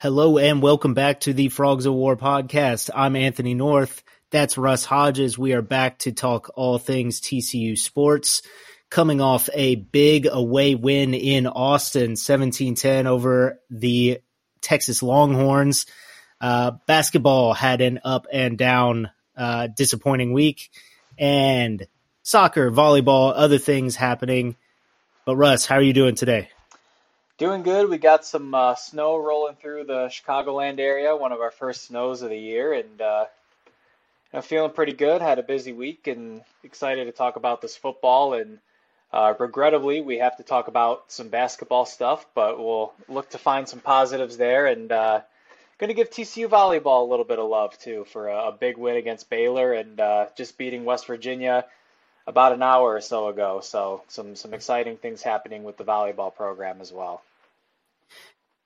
Hello and welcome back to the Frogs of War podcast. I'm Anthony North. That's Russ Hodges. We are back to talk all things TCU sports. Coming off a big away win in Austin, 17-10 over the Texas Longhorns. Uh, basketball had an up and down, uh, disappointing week and soccer, volleyball, other things happening. But Russ, how are you doing today? Doing good. We got some uh, snow rolling through the Chicagoland area, one of our first snows of the year, and uh, I'm feeling pretty good. Had a busy week and excited to talk about this football. And uh, regrettably, we have to talk about some basketball stuff, but we'll look to find some positives there. And uh, going to give TCU volleyball a little bit of love too for a, a big win against Baylor and uh, just beating West Virginia about an hour or so ago. So some some exciting things happening with the volleyball program as well.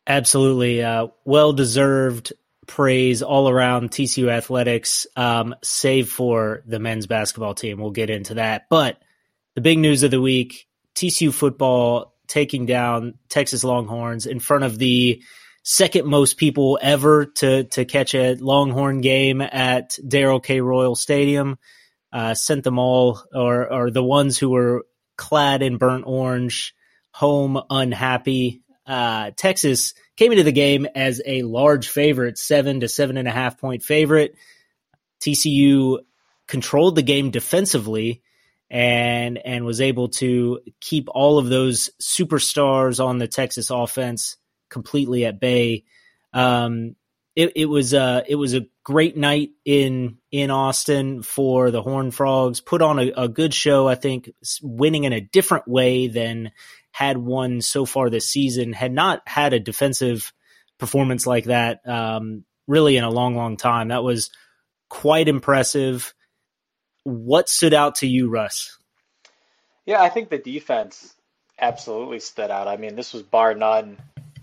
Absolutely, uh, well deserved praise all around TCU athletics, um, save for the men's basketball team. We'll get into that, but the big news of the week: TCU football taking down Texas Longhorns in front of the second most people ever to to catch a Longhorn game at Darrell K. Royal Stadium uh, sent them all, or or the ones who were clad in burnt orange, home unhappy. Uh, Texas came into the game as a large favorite, seven to seven and a half point favorite. TCU controlled the game defensively and and was able to keep all of those superstars on the Texas offense completely at bay. Um, it, it was uh, it was a great night in in Austin for the Horn Frogs. Put on a, a, good show, I think, winning in a different way than had won so far this season. Had not had a defensive performance like that um, really in a long, long time. That was quite impressive. What stood out to you, Russ? Yeah, I think the defense absolutely stood out. I mean, this was bar none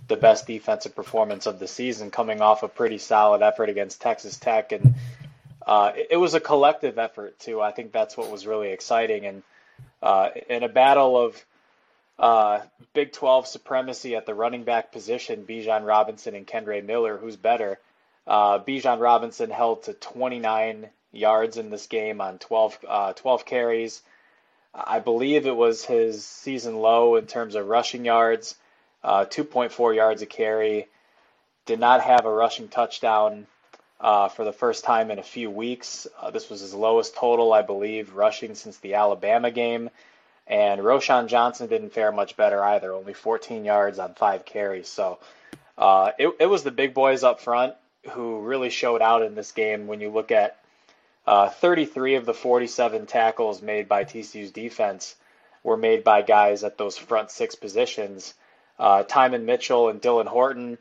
the best defensive performance of the season, coming off a pretty solid effort against Texas Tech, and uh, it, was a collective effort too. I think that's what was really exciting, and uh, in a battle of uh, Big 12 supremacy at the running back position, Bijan Robinson and Kendre Miller, who's better? Uh, Bijan Robinson held to 29 yards in this game on 12, uh, 12 carries. I believe it was his season low in terms of rushing yards uh, 2.4 yards a carry. Did not have a rushing touchdown uh, for the first time in a few weeks. Uh, this was his lowest total, I believe, rushing since the Alabama game. And Roschon Johnson didn't fare much better either, only 14 yards on five carries. So uh, it, it was the big boys up front who really showed out in this game when you look at uh, 33 of the 47 tackles made by TCU's defense were made by guys at those front six positions. Uh, Tymon Mitchell and Dylan Horton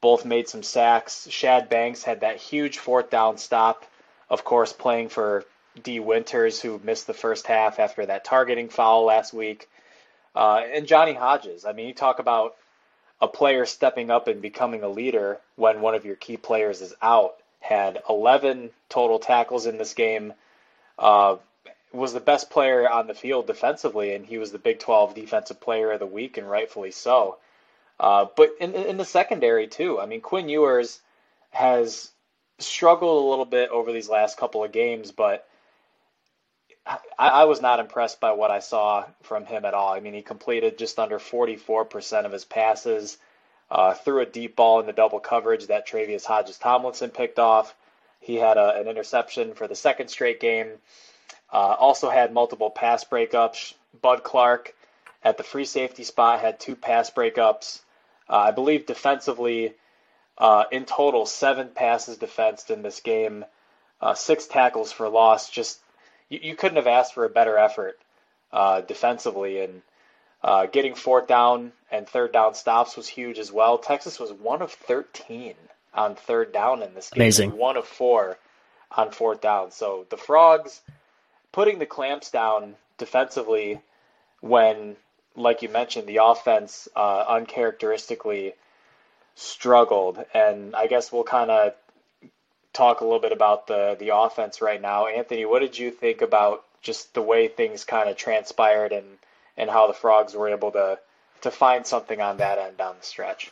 both made some sacks. Shad Banks had that huge fourth down stop, of course, playing for Dee Winters, who missed the first half after that targeting foul last week. Uh, and Johnny Hodges. I mean, you talk about a player stepping up and becoming a leader when one of your key players is out. Had 11 total tackles in this game. Uh, was the best player on the field defensively, and he was the Big 12 Defensive Player of the Week, and rightfully so. Uh, but in, in the secondary too, I mean, Quinn Ewers has struggled a little bit over these last couple of games, but I, I, was not impressed by what I saw from him at all. I mean, he completed just under 44% of his passes, uh, threw a deep ball in the double coverage that Tre'Vius Hodges Tomlinson picked off. He had a, an interception for the second straight game. Uh, also had multiple pass breakups. Bud Clark at the free safety spot had two pass breakups. Uh, I believe defensively, uh, in total, seven passes defensed in this game, uh, six tackles for loss. Just you, you, couldn't have asked for a better effort uh, defensively, and uh, getting fourth down and third down stops was huge as well. Texas was one of 13 on third down in this game. Amazing. One of four on fourth down. So the Frogs putting the clamps down defensively when, like you mentioned, the offense uh, uncharacteristically struggled. And I guess we'll kind of talk a little bit about the the offense right now. Anthony, what did you think about just the way things kind of transpired and and how the Frogs were able to to find something on that end down the stretch?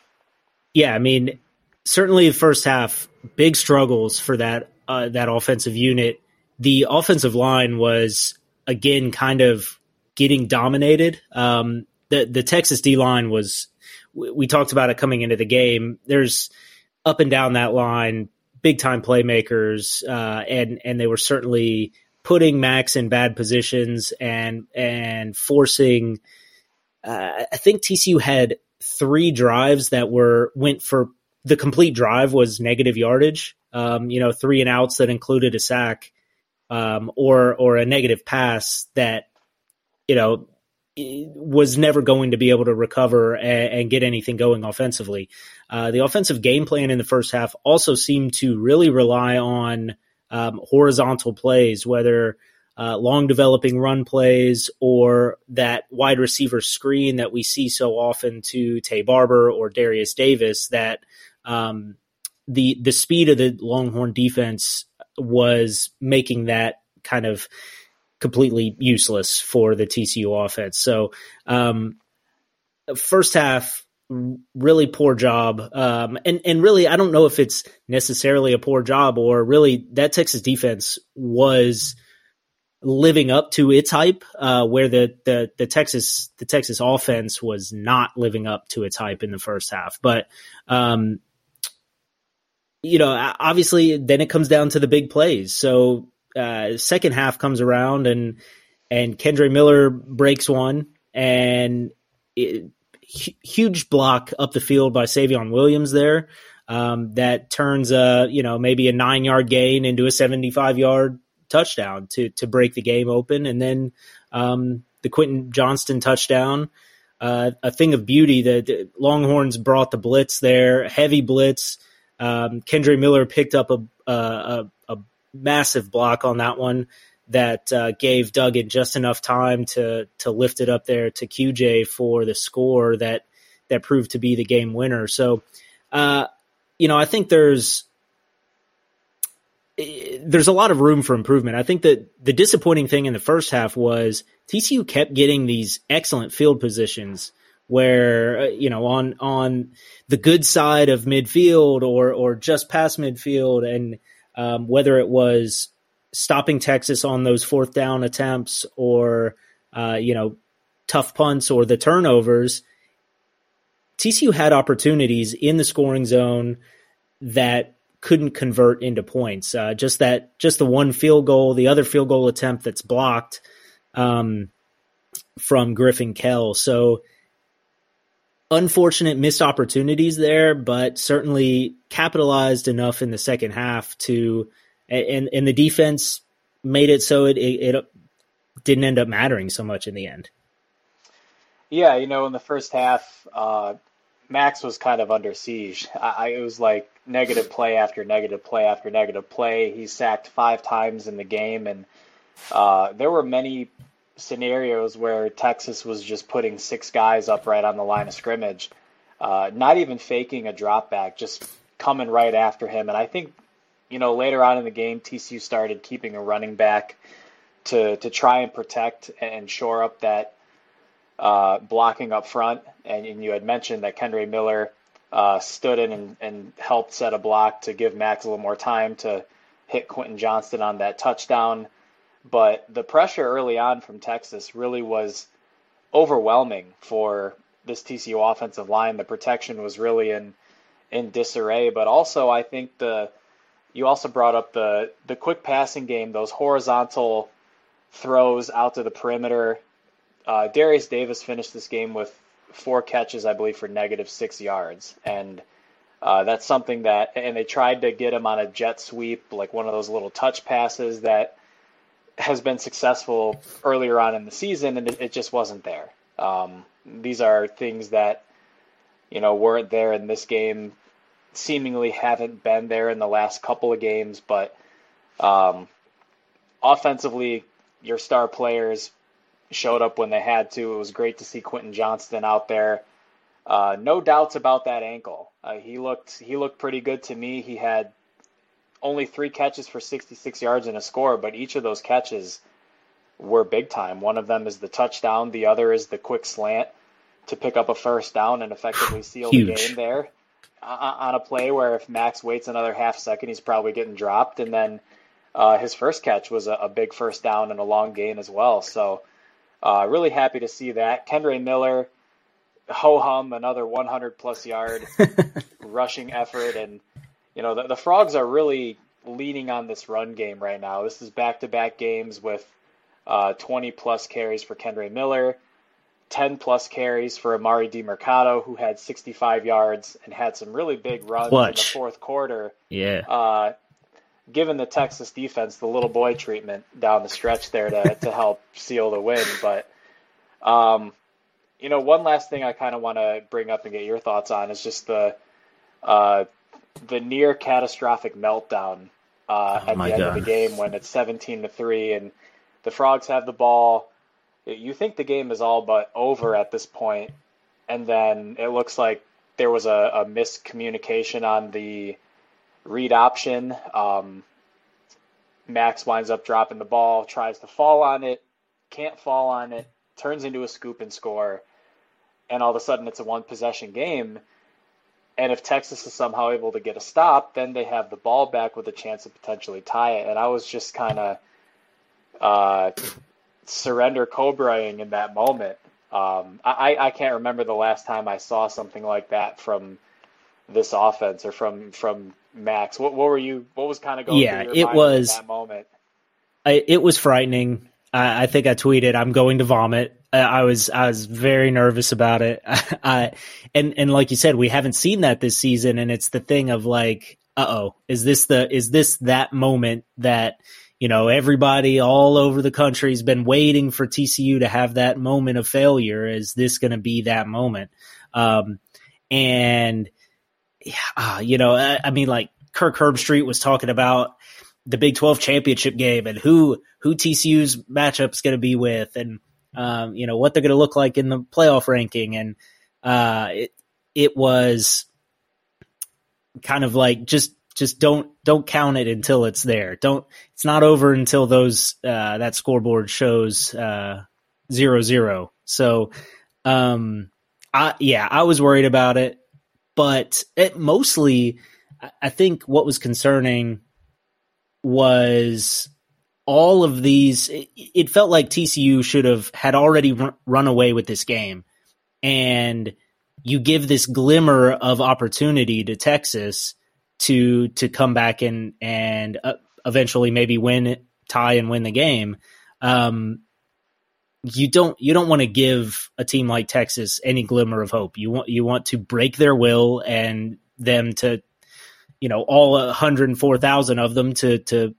Yeah, I mean, certainly the first half, big struggles for that uh, that offensive unit. The offensive line was again kind of getting dominated. Um, the the Texas D line was. We, we talked about it coming into the game. There's up and down that line, big time playmakers, uh, and and they were certainly putting Max in bad positions and and forcing. Uh, I think TCU had three drives that were went for the complete drive was negative yardage. Um, you know, three and outs that included a sack, um, or or a negative pass that you know was never going to be able to recover and, and get anything going offensively. Uh, the offensive game plan in the first half also seemed to really rely on um, horizontal plays, whether uh, long developing run plays or that wide receiver screen that we see so often to Taye Barber or Derius Davis that um, the the speed of the Longhorn defense was making that kind of completely useless for the TCU offense. So, um, first half, really poor job. Um, and, and really, I don't know if it's necessarily a poor job or really that Texas defense was living up to its hype, uh, where the, the, the Texas, the Texas offense was not living up to its hype in the first half. But, um, you know, obviously then it comes down to the big plays. So, uh, second half comes around and, and Kendre Miller breaks one and it, huge block up the field by Savion Williams there. Um, that turns a, you know, maybe a nine yard gain into a 75 yard touchdown to, to break the game open. And then, um, the Quentin Johnston touchdown, uh, a thing of beauty that Longhorns brought the blitz there, heavy blitz. Um, Kendre Miller picked up a, a, a, massive block on that one that uh, gave Duggan just enough time to to lift it up there to QJ for the score that that proved to be the game winner. So, uh, you know, I think there's there's a lot of room for improvement. I think that the disappointing thing in the first half was TCU kept getting these excellent field positions where uh, you know on on the good side of midfield or or just past midfield and um, whether it was stopping Texas on those fourth down attempts or uh, you know tough punts or the turnovers TCU had opportunities in the scoring zone that couldn't convert into points. Uh, just that just the one field goal the other field goal attempt that's blocked um, from Griffin Kell. So unfortunate missed opportunities there, but certainly capitalized enough in the second half to, and and the defense made it so it it, it didn't end up mattering so much in the end. Yeah, you know, in the first half, uh, Max was kind of under siege. I, it was like negative play after negative play after negative play. He sacked five times in the game, and uh, there were many scenarios where Texas was just putting six guys up right on the line of scrimmage, uh, not even faking a drop back, just coming right after him. And I think, you know, later on in the game, TCU started keeping a running back to to try and protect and shore up that uh, blocking up front. And, and, you had mentioned that Kendre Miller uh, stood in and, and helped set a block to give Max a little more time to hit Quentin Johnston on that touchdown. But the pressure early on from Texas really was overwhelming for this TCU offensive line. The protection was really in in disarray, but also I think the you also brought up the the quick passing game, those horizontal throws out to the perimeter. Uh, Derius Davis finished this game with four catches, I believe, for negative six yards, and uh, that's something that. And they tried to get him on a jet sweep, like one of those little touch passes that has been successful earlier on in the season, and it, it just wasn't there. Um, these are things that you know weren't there in this game. Seemingly haven't been there in the last couple of games, but um, offensively, your star players showed up when they had to. It was great to see Quentin Johnston out there. Uh, no doubts about that ankle. Uh, he looked he looked pretty good to me. He had only three catches for 66 yards and a score, but each of those catches were big time. One of them is the touchdown, the other is the quick slant to pick up a first down and effectively seal Huge. the game there. on a play where if Max waits another half second, he's probably getting dropped. And then uh, his first catch was a, a, big first down and a long gain as well. So uh, really happy to see that. Kendre Miller, ho hum, another 100 plus yard rushing effort. And, you know, the, the Frogs are really leaning on this run game right now. This is back to back games with uh, 20 plus carries for Kendre Miller. 10 plus carries for Emari Demercado, who had 65 yards and had some really big runs Clutch. in the fourth quarter. Yeah. Uh, given the Texas defense the little boy treatment down the stretch there to, to help seal the win. But, um, you know, one last thing I kind of want to bring up and get your thoughts on is just the uh, the near catastrophic meltdown uh, oh at the end God. of the game when it's 17 to three and the Frogs have the ball you think the game is all but over at this point, and then it looks like there was a, a miscommunication on the read option. Um, Max winds up dropping the ball, tries to fall on it, can't fall on it, turns into a scoop and score, and all of a sudden it's a one possession game. And if Texas is somehow able to get a stop, then they have the ball back with a chance to potentially tie it. And I was just kind of uh, surrender cobraing in that moment. Um, I, I can't remember the last time I saw something like that from this offense or from from Max. What, what were you? What was kind of going? Yeah, it was that moment. I, it was frightening. I, I, think I tweeted, "I'm going to vomit." I was I was very nervous about it. I, and and like you said, we haven't seen that this season, and it's the thing of like, uh oh, is this the is this that moment that you know, everybody all over the country has been waiting for TCU to have that moment of failure. Is this going to be that moment? Um, and, uh, you know, I, I, mean, like Kirk Herbstreit was talking about the Big 12 championship game and who, who TCU's matchup is going to be with and, um, you know, what they're going to look like in the playoff ranking. And, uh, it, it was kind of like just just don't don't count it until it's there. Don't it's not over until those uh, that scoreboard shows uh, zero zero. So, um, I yeah, I was worried about it, but it mostly, I think what was concerning was all of these. It, it felt like TCU should have had already run away with this game, and you give this glimmer of opportunity to Texas to to come back and and uh, eventually maybe win tie and win the game um, you don't you don't want to give a team like Texas any glimmer of hope you want you want to break their will and them to you know all 104,000 of them to to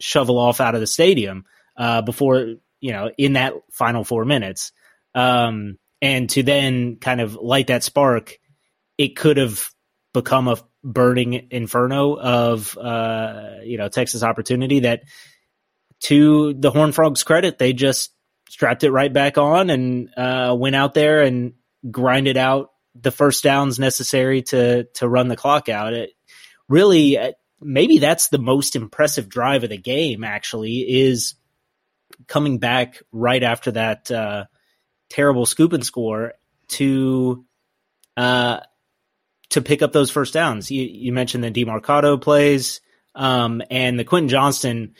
shovel off out of the stadium uh, before you know in that final 4 minutes um, and to then kind of light that spark it could have become a burning inferno of uh, you know Texas opportunity that to the Horn Frogs credit they just strapped it right back on and uh, went out there and grinded out the first downs necessary to to run the clock out. It really uh, maybe that's the most impressive drive of the game actually is coming back right after that uh, terrible scoop and score to uh, to pick up those first downs. You, you mentioned the Demercado plays, um, and the Quentin Johnston.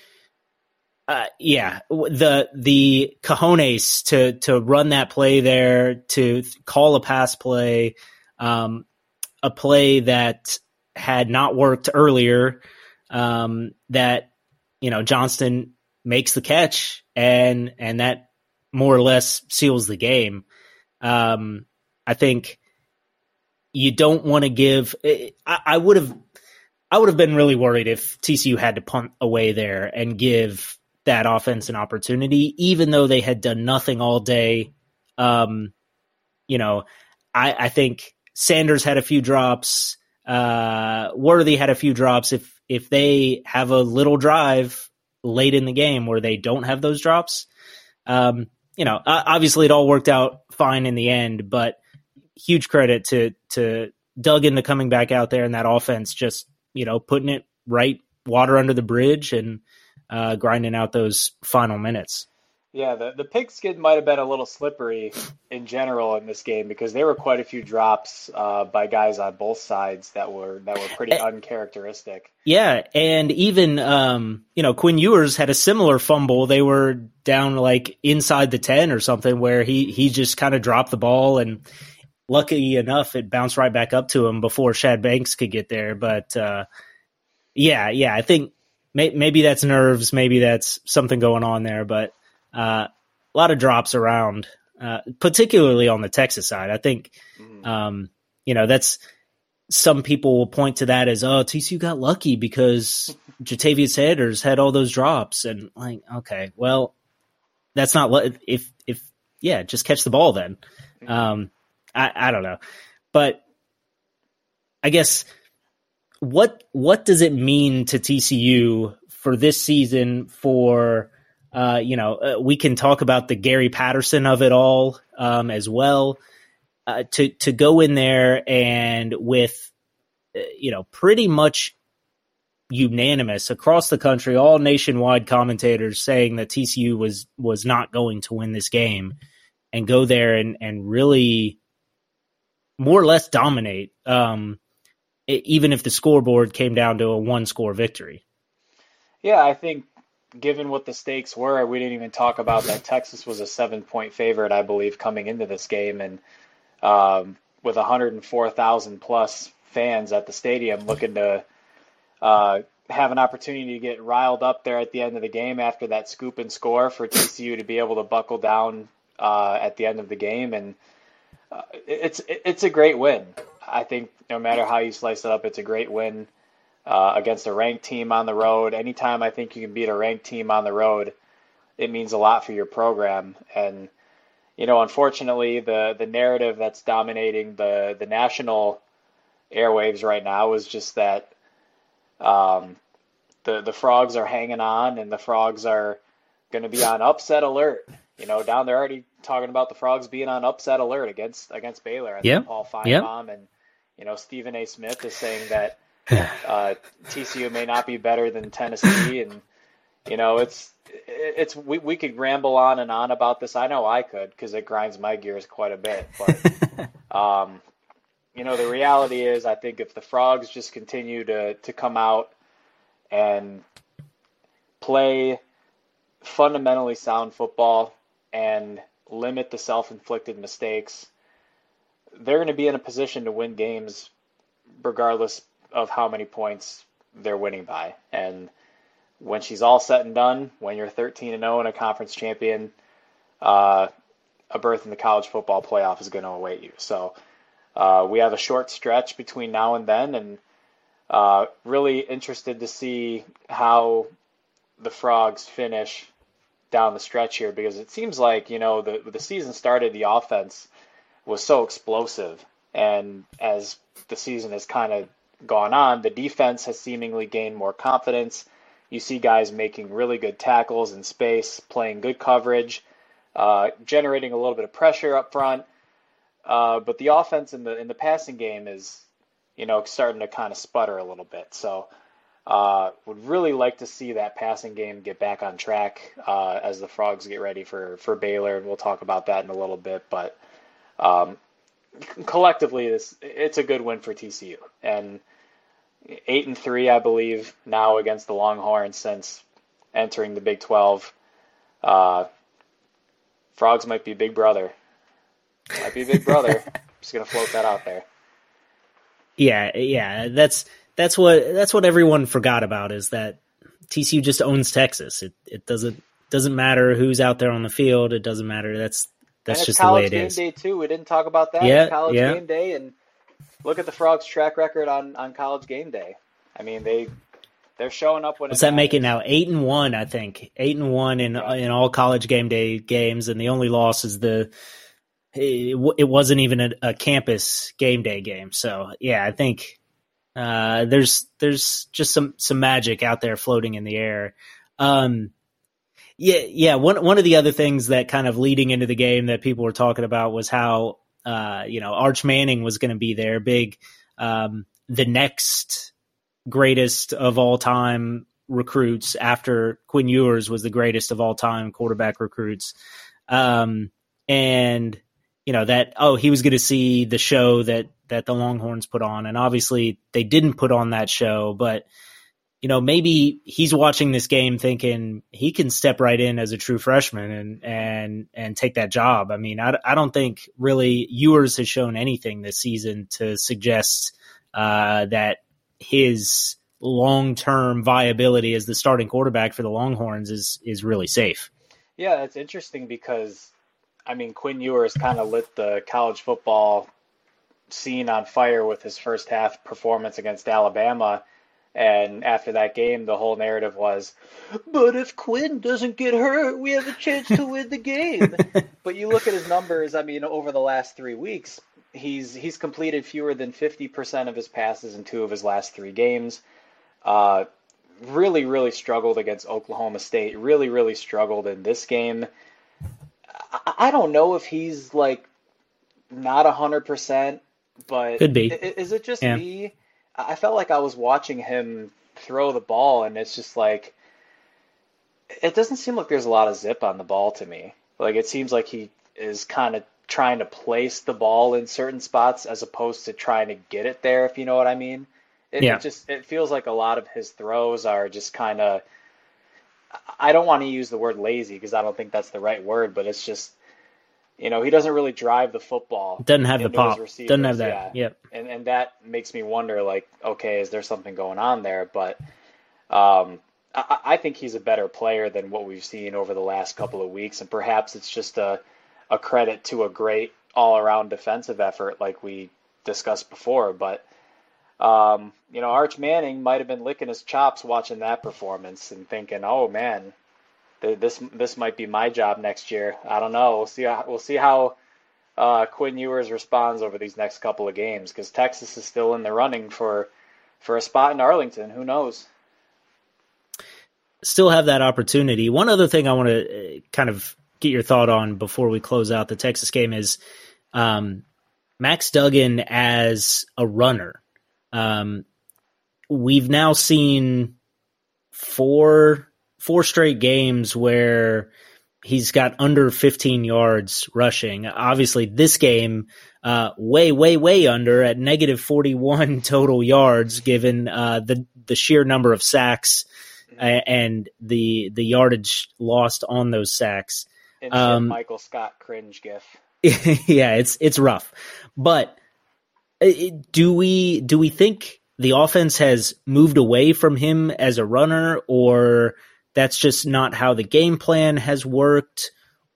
Uh, yeah, the the cojones to to run that play there, to call a pass play, um, a play that had not worked earlier. Um, that you know Johnston makes the catch, and and that more or less seals the game. Um, I think you don't want to give. I, I would have, I would have been really worried if TCU had to punt away there and give that offense an opportunity, even though they had done nothing all day. Um, you know, I, I think Sanders had a few drops. Uh, Worthy had a few drops. If if they have a little drive late in the game where they don't have those drops, um, you know, obviously it all worked out fine in the end. But huge credit to to Doug into coming back out there and that offense just you know putting it right water under the bridge and uh, grinding out those final minutes. Yeah, the, the pigskin might have been a little slippery in general in this game because there were quite a few drops uh, by guys on both sides that were that were pretty eh, uncharacteristic. Yeah, and even um, you know Quinn Ewers had a similar fumble. They were down like inside the ten or something, where he he just kind of dropped the ball, and lucky enough, it bounced right back up to him before Shad Banks could get there. But uh, yeah, yeah, I think may, maybe that's nerves, maybe that's something going on there, but a lot of drops around, uh, particularly on the Texas side. I think, mm-hmm. um, you know, that's some people will point to that as, oh, TCU got lucky because Jatavius Sanders had all those drops. And like, okay, well, that's not if, if, yeah, just catch the ball then. Um, I, I don't know, but I guess what, what does it mean to TCU for this season for, uh, you know, uh, we can talk about the Gary Patterson of it all um, as well. Uh, to to go in there and with, uh, you know, pretty much unanimous across the country, all nationwide commentators saying that TCU was was not going to win this game, and go there and and really more or less dominate, um, even if the scoreboard came down to a one score victory. Yeah, I think given what the stakes were, we didn't even talk about that Texas was a seven point favorite, I believe, coming into this game. And um, with 104,000 plus fans at the stadium looking to uh, have an opportunity to get riled up there at the end of the game after that scoop and score for TCU to be able to buckle down uh, at the end of the game. And uh, it's, it's a great win. I think no matter how you slice it up, it's a great win uh, against a ranked team on the road. Anytime I think you can beat a ranked team on the road, it means a lot for your program. And you know, unfortunately, the the narrative that's dominating the the national airwaves right now is just that um, the the frogs are hanging on, and the frogs are going to be on upset alert. You know, down there already talking about the frogs being on upset alert against against Baylor. Yeah. Paul Finebaum yep. and you know Stephen A. Smith is saying that uh, TCU may not be better than Tennessee, and you know it's it's we we could ramble on and on about this. I know I could because it grinds my gears quite a bit. But um, you know the reality is, I think if the frogs just continue to to come out and play fundamentally sound football and limit the self-inflicted mistakes, they're going to be in a position to win games regardless of how many points they're winning by. And when she's all said and done, when you're 13 and 0 and a conference champion, uh, a berth in the college football playoff is going to await you. So uh, we have a short stretch between now and then, and uh, really interested to see how the frogs finish down the stretch here because it seems like you know the the season started, the offense was so explosive, and as the season has kind of gone on, the defense has seemingly gained more confidence. You see guys making really good tackles in space, playing good coverage, uh, generating a little bit of pressure up front. Uh, but the offense in the in the passing game is, you know, starting to kind of sputter a little bit. So, uh, would really like to see that passing game get back on track uh, as the Frogs get ready for for Baylor, and we'll talk about that in a little bit. But um, collectively, this it's a good win for TCU, and eight and three, I believe, now against the Longhorns since entering the Big Twelve. Uh, frogs might be Big Brother. Might be Big Brother. Just gonna float that out there. Yeah, yeah, that's that's what that's what everyone forgot about is that TCU just owns Texas. It it doesn't doesn't matter who's out there on the field. It doesn't matter. That's that's just the way it is. Game day too. We didn't talk about that. Yeah, college yeah. game day and look at the Frogs' track record on, on college game day. I mean, they they're showing up when. What's that matters. make it now? Eight and one, I think. Eight and one in in all college game day games, and the only loss is the. It, it wasn't even a, a, campus game day game, so yeah, I think uh, there's there's just some some magic out there floating in the air. Um, yeah, yeah. One one of the other things that kind of leading into the game that people were talking about was how uh, you know, Arch Manning was going to be there, big, um, the next greatest of all time recruits after Quinn Ewers was the greatest of all time quarterback recruits. Um, and you know that oh he was going to see the show that that the Longhorns put on, and obviously they didn't put on that show, but you know maybe he's watching this game thinking he can step right in as a true freshman and and and take that job. I mean, I, I don't think really Ewers has shown anything this season to suggest uh, that his long term viability as the starting quarterback for the Longhorns is is really safe. Yeah, that's interesting because I mean, Quinn Ewers kind of lit the college football scene on fire with his first half performance against Alabama. And after that game, the whole narrative was, but if Quinn doesn't get hurt, we have a chance to win the game. but you look at his numbers, I mean, over the last three weeks, he's he's completed fewer than 50% of his passes in two of his last three games. Uh, really, really struggled against Oklahoma State. Really, really struggled in this game. I don't know if he's like not a hundred percent, but could be. Is it just yeah. me? I felt like I was watching him throw the ball, and it's just like it doesn't seem like there's a lot of zip on the ball to me. Like it seems like he is kind of trying to place the ball in certain spots as opposed to trying to get it there. If you know what I mean. It, yeah. it just it feels like a lot of his throws are just kind of I don't want to use the word lazy because I don't think that's the right word, but it's just you know he doesn't really drive the football. Doesn't have the pop. Doesn't have that. Yeah. Yep. And and that makes me wonder like okay is there something going on there? But um, I, I think he's a better player than what we've seen over the last couple of weeks, and perhaps it's just a a credit to a great all around defensive effort like we discussed before, but. Um, you know, Arch Manning might have been licking his chops watching that performance and thinking, "Oh man, this this might be my job next year." I don't know. We'll see. How, we'll see how uh, Quinn Ewers responds over these next couple of games because Texas is still in the running for for a spot in Arlington. Who knows? Still have that opportunity. One other thing I want to uh, kind of get your thought on before we close out the Texas game is um, Max Duggan as a runner. Um, we've now seen four four straight games where he's got under 15 yards rushing. Obviously, this game uh, way, way, way under at negative 41 total yards, given uh, the the sheer number of sacks and the the yardage lost on those sacks. Um, Michael Scott cringe gif. yeah, it's it's rough, but uh, do we do we think the offense has moved away from him as a runner, or that's just not how the game plan has worked?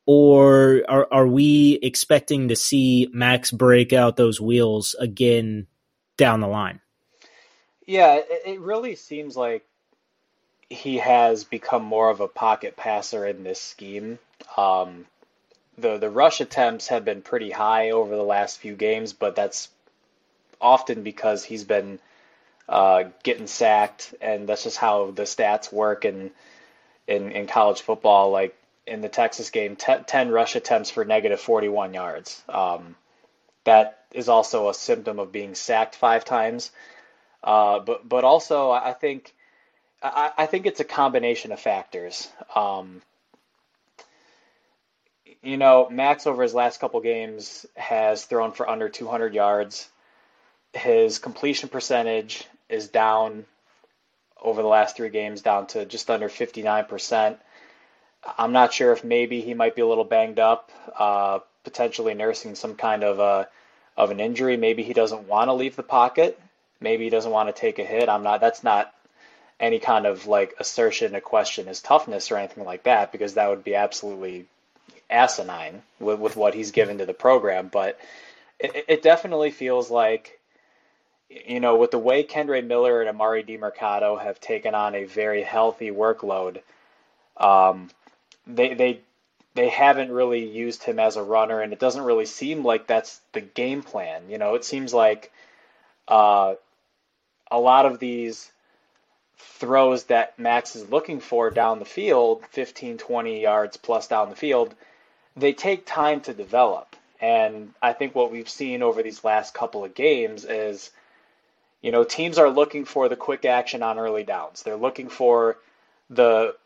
Or are, are we expecting to see Max break out those wheels again down the line? Yeah, it really seems like he has become more of a pocket passer in this scheme. Um, the the rush attempts have been pretty high over the last few games, but that's often because he's been uh, getting sacked, and that's just how the stats work in in, in college football. Like in the Texas game, t- ten rush attempts for negative forty one yards. Um, that is also a symptom of being sacked five times. Uh, but but also I think I, I, think it's a combination of factors. Um, you know, Max over his last couple games has thrown for under 200 yards. His completion percentage is down over the last three games, down to just under 59%. I'm not sure if maybe he might be a little banged up, uh, potentially nursing some kind of a of an injury. Maybe he doesn't want to leave the pocket. Maybe he doesn't want to take a hit. I'm not. That's not any kind of like assertion to question his toughness or anything like that, because that would be absolutely asinine with, with what he's given to the program. But it, it definitely feels like you know, with the way Kendre Miller and Emari Demercado have taken on a very healthy workload, um, they they they haven't really used him as a runner, and it doesn't really seem like that's the game plan. You know, it seems like uh, a lot of these throws that Max is looking for down the field, 15, 20 yards plus down the field, they take time to develop. And I think what we've seen over these last couple of games is You know, teams are looking for the quick action on early downs. They're looking for the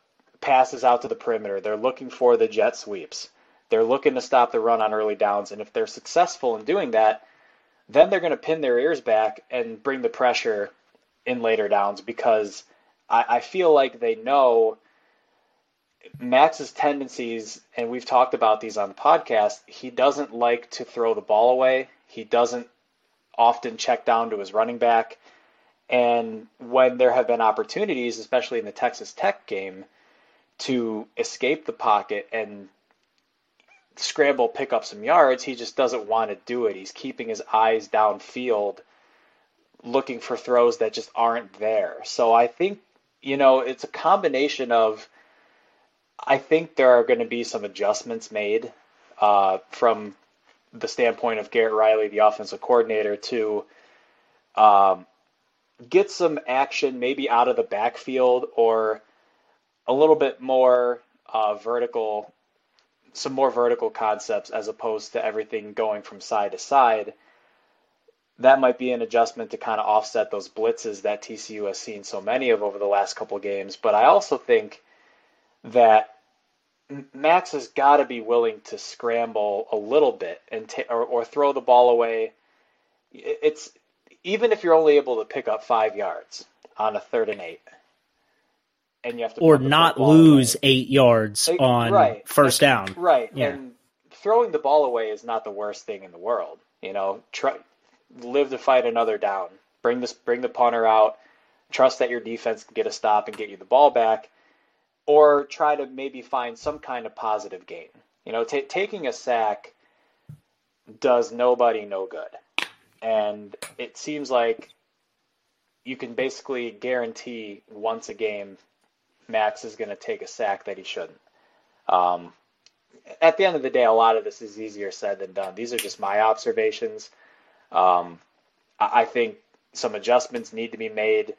passes out to the perimeter. They're looking for the jet sweeps. They're looking to stop the run on early downs. And if they're successful in doing that, then they're going to pin their ears back and bring the pressure in later downs because I, I feel like they know Max's tendencies, and we've talked about these on the podcast, he doesn't like to throw the ball away. He doesn't often check down to his running back. And when there have been opportunities, especially in the Texas Tech game, to escape the pocket and scramble, pick up some yards, he just doesn't want to do it. He's keeping his eyes downfield, looking for throws that just aren't there. So I think, you know, it's a combination of. I think there are going to be some adjustments made uh, from the standpoint of Garrett Riley, the offensive coordinator, to um, get some action maybe out of the backfield or a little bit more uh, vertical, some more vertical concepts as opposed to everything going from side to side. That might be an adjustment to kind of offset those blitzes that TCU has seen so many of over the last couple of games. But I also think that Max has got to be willing to scramble a little bit and ta- or, or throw the ball away. It's even if you're only able to pick up five yards on a third and eight, and you have to or not lose away. eight yards on right. first down. Right, yeah. and throwing the ball away is not the worst thing in the world. You know, try live to fight another down. Bring this, bring the punter out. Trust that your defense can get a stop and get you the ball back or try to maybe find some kind of positive gain. You know, t- taking a sack does nobody no good. And it seems like you can basically guarantee once a game Max is going to take a sack that he shouldn't. Um, at the end of the day, a lot of this is easier said than done. These are just my observations. Um, I think some adjustments need to be made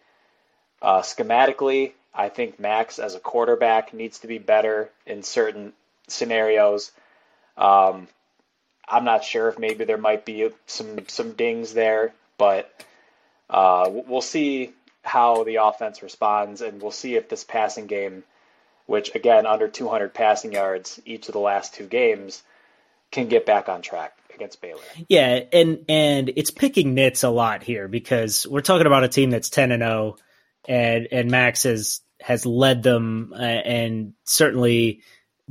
uh, schematically I think Max as a quarterback needs to be better in certain scenarios. Um, I'm not sure if maybe there might be some some dings there, but uh, we'll see how the offense responds, and we'll see if this passing game, which again under 200 passing yards each of the last two games, can get back on track against Baylor. Yeah, and and it's picking nits a lot here because we're talking about a team that's 10 and 0 and and Max has has led them uh, and certainly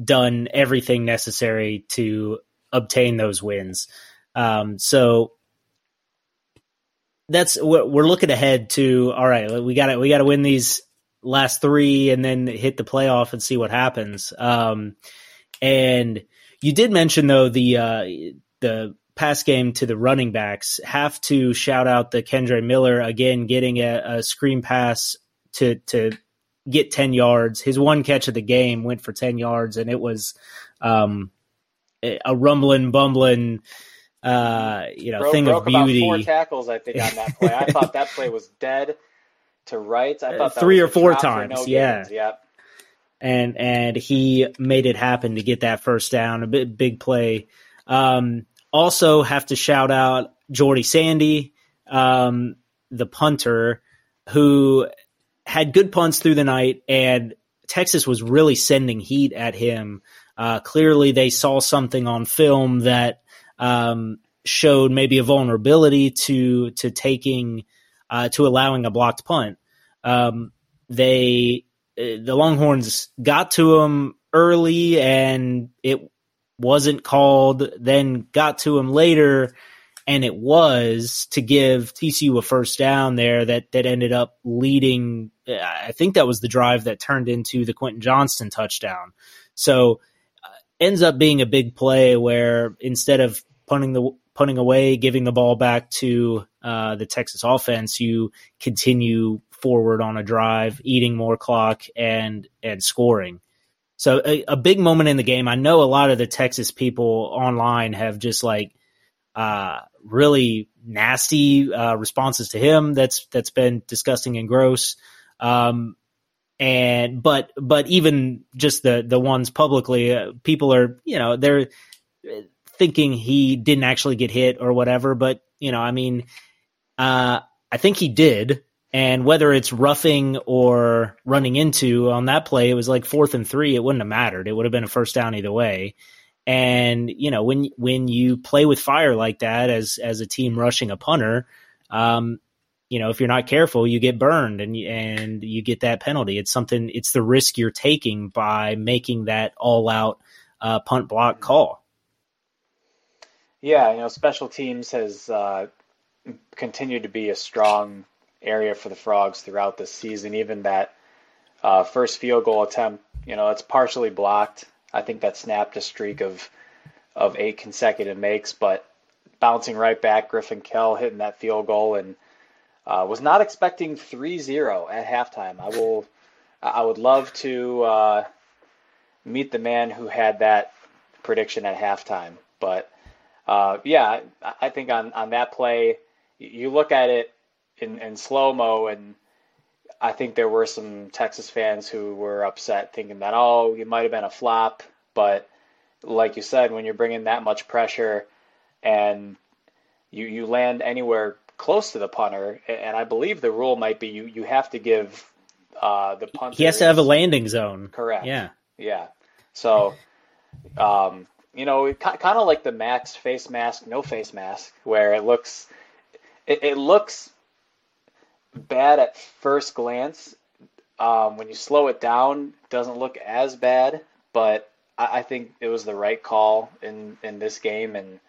done everything necessary to obtain those wins. Um, so that's what we're looking ahead to. All right, we got to we got to win these last three and then hit the playoff and see what happens. Um, and you did mention though the uh, the pass game to the running backs. Have to shout out the Kendre Miller again, getting a, a screen pass to to get 10 yards. His one catch of the game went for 10 yards, and it was um, a rumbling, bumbling, uh, you know, broke, thing broke of beauty. About four tackles, I think, on that play. I thought that play was dead to rights. I thought three or four times. No yeah. Yep. And and he made it happen to get that first down, a big big play. Um, also, have to shout out Jordy Sandy, um, the punter, who had good punts through the night, and Texas was really sending heat at him. Uh, clearly, they saw something on film that um, showed maybe a vulnerability to to taking uh, to allowing a blocked punt. Um, they uh, the Longhorns got to him early, and it wasn't called. Then got to him later, and it was to give TCU a first down there that that ended up leading. I think that was the drive that turned into the Quentin Johnston touchdown. So uh, ends up being a big play where instead of punting the punting away, giving the ball back to uh, the Texas offense, you continue forward on a drive, eating more clock and and scoring. So a, a big moment in the game. I know a lot of the Texas people online have just like uh, really nasty uh, responses to him. That's that's been disgusting and gross. Um, and but but even just the the ones publicly, uh, people are you know they're thinking he didn't actually get hit or whatever. But you know, I mean, uh, I think he did. And whether it's roughing or running into on that play, it was like fourth and three. It wouldn't have mattered. It would have been a first down either way. And you know when when you play with fire like that as as a team rushing a punter, um, you know if you're not careful, you get burned and and you get that penalty. It's something. It's the risk you're taking by making that all out uh, punt block call. Yeah, you know, special teams has uh, continued to be a strong area for the Frogs throughout this season. Even that uh, first field goal attempt, you know, it's partially blocked. I think that snapped a streak of of eight consecutive makes, but bouncing right back, Griffin Kell hitting that field goal and uh, was not expecting 3-0 at halftime. I will, I would love to uh, meet the man who had that prediction at halftime. But uh, yeah, I think on on that play, you look at it in, in slow mo, and I think there were some Texas fans who were upset, thinking that oh, it might have been a flop. But like you said, when you're bringing that much pressure and you you land anywhere close to the punter, and I believe the rule might be you you have to give uh, the punter. He has to have a landing zone. Correct. Yeah. Yeah. So, um, you know, kind of like the Max face mask, no face mask, where it looks it, it looks bad at first glance. Um, when you slow it down, it doesn't look as bad, but I, I, think it was the right call in, in this game. And,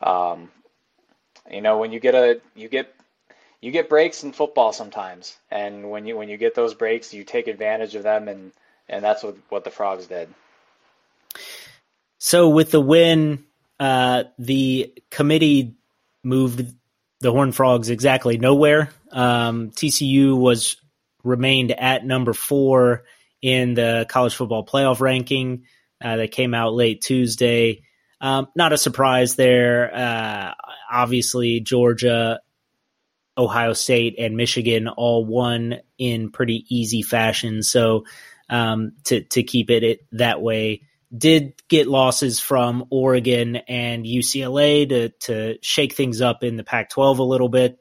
um, you know, when you get a, you get, you get breaks in football sometimes. And when you, when you get those breaks, you take advantage of them. And, and that's what, what the frogs did. So with the win, uh, the committee moved the Horned Frogs exactly nowhere. Um, TCU was remained at number four in the college football playoff ranking uh, that came out late Tuesday. Um, not a surprise there. Uh, obviously, Georgia, Ohio State, and Michigan all won in pretty easy fashion. So um, to to keep it, it that way did get losses from Oregon and UCLA to to shake things up in the Pac-12 a little bit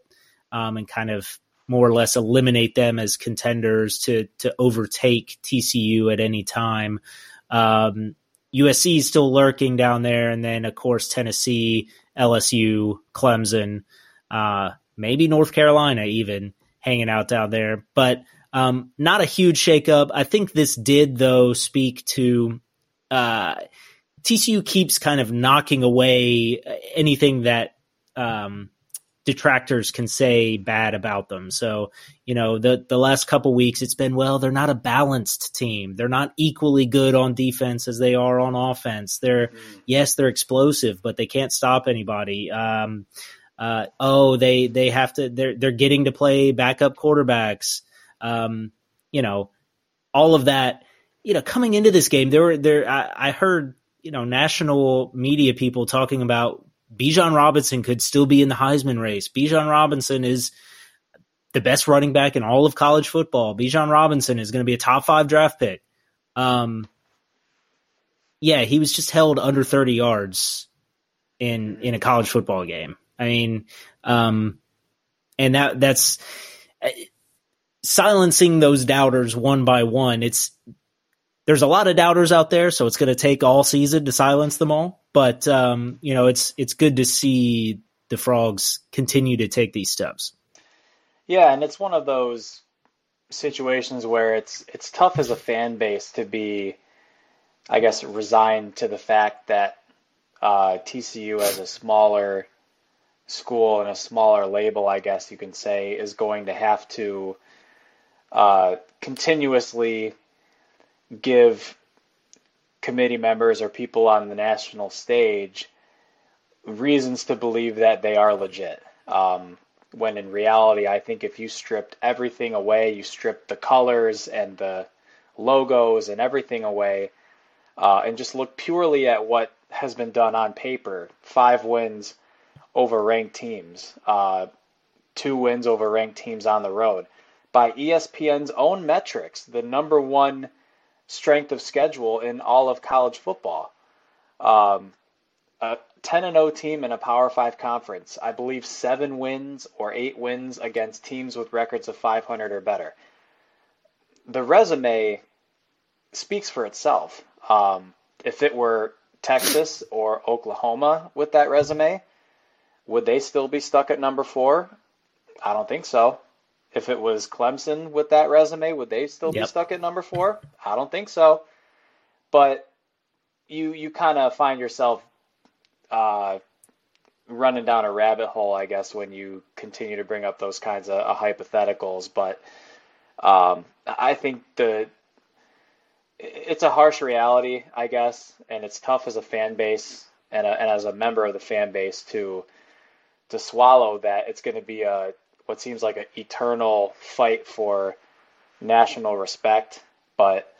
um, and kind of more or less eliminate them as contenders to to overtake TCU at any time. Um, USC is still lurking down there, and then of course Tennessee, LSU, Clemson, uh, maybe North Carolina even hanging out down there, but um, not a huge shakeup. I think this did though speak to uh, TCU keeps kind of knocking away anything that um, detractors can say bad about them. So, you know, the the last couple weeks it's been well, they're not a balanced team. They're not equally good on defense as they are on offense. They're mm. yes, they're explosive, but they can't stop anybody. Um, uh, oh, they they have to they're they're getting to play backup quarterbacks. Um, you know, all of that you know, coming into this game, there were there. I, I heard you know national media people talking about Bijan Robinson could still be in the Heisman race. Bijan Robinson is the best running back in all of college football. Bijan Robinson is going to be a top five draft pick. Um, yeah, he was just held under 30 yards in in a college football game. I mean, um, and that that's uh, silencing those doubters one by one. It's there's a lot of doubters out there, so it's going to take all season to silence them all. But um, you know, it's it's good to see the frogs continue to take these steps. Yeah, and it's one of those situations where it's it's tough as a fan base to be, I guess, resigned to the fact that uh, TCU as a smaller school and a smaller label, I guess you can say, is going to have to uh, continuously give committee members or people on the national stage reasons to believe that they are legit. Um, when in reality, I think if you stripped everything away, you stripped the colors and the logos and everything away, uh, and just look purely at what has been done on paper five wins over ranked teams, uh, two wins over ranked teams on the road. By ESPN's own metrics, the number one strength of schedule in all of college football. Um, a, 10 and 0 team in a Power 5 conference. I believe 7 wins or 8 wins against teams with records of 500 or better. The resume speaks for itself. Um, if it were Texas or Oklahoma with that resume, would they still be stuck at number 4? I don't think so. If it was Clemson with that resume, would they still yep. be stuck at number 4? I don't think so. But you you kind of find yourself uh, running down a rabbit hole, I guess, when you continue to bring up those kinds of uh, hypotheticals. But um, I think the it's a harsh reality, I guess, and it's tough as a fan base and, a, and as a member of the fan base to to swallow that it's going to be a what seems like an eternal fight for national respect. But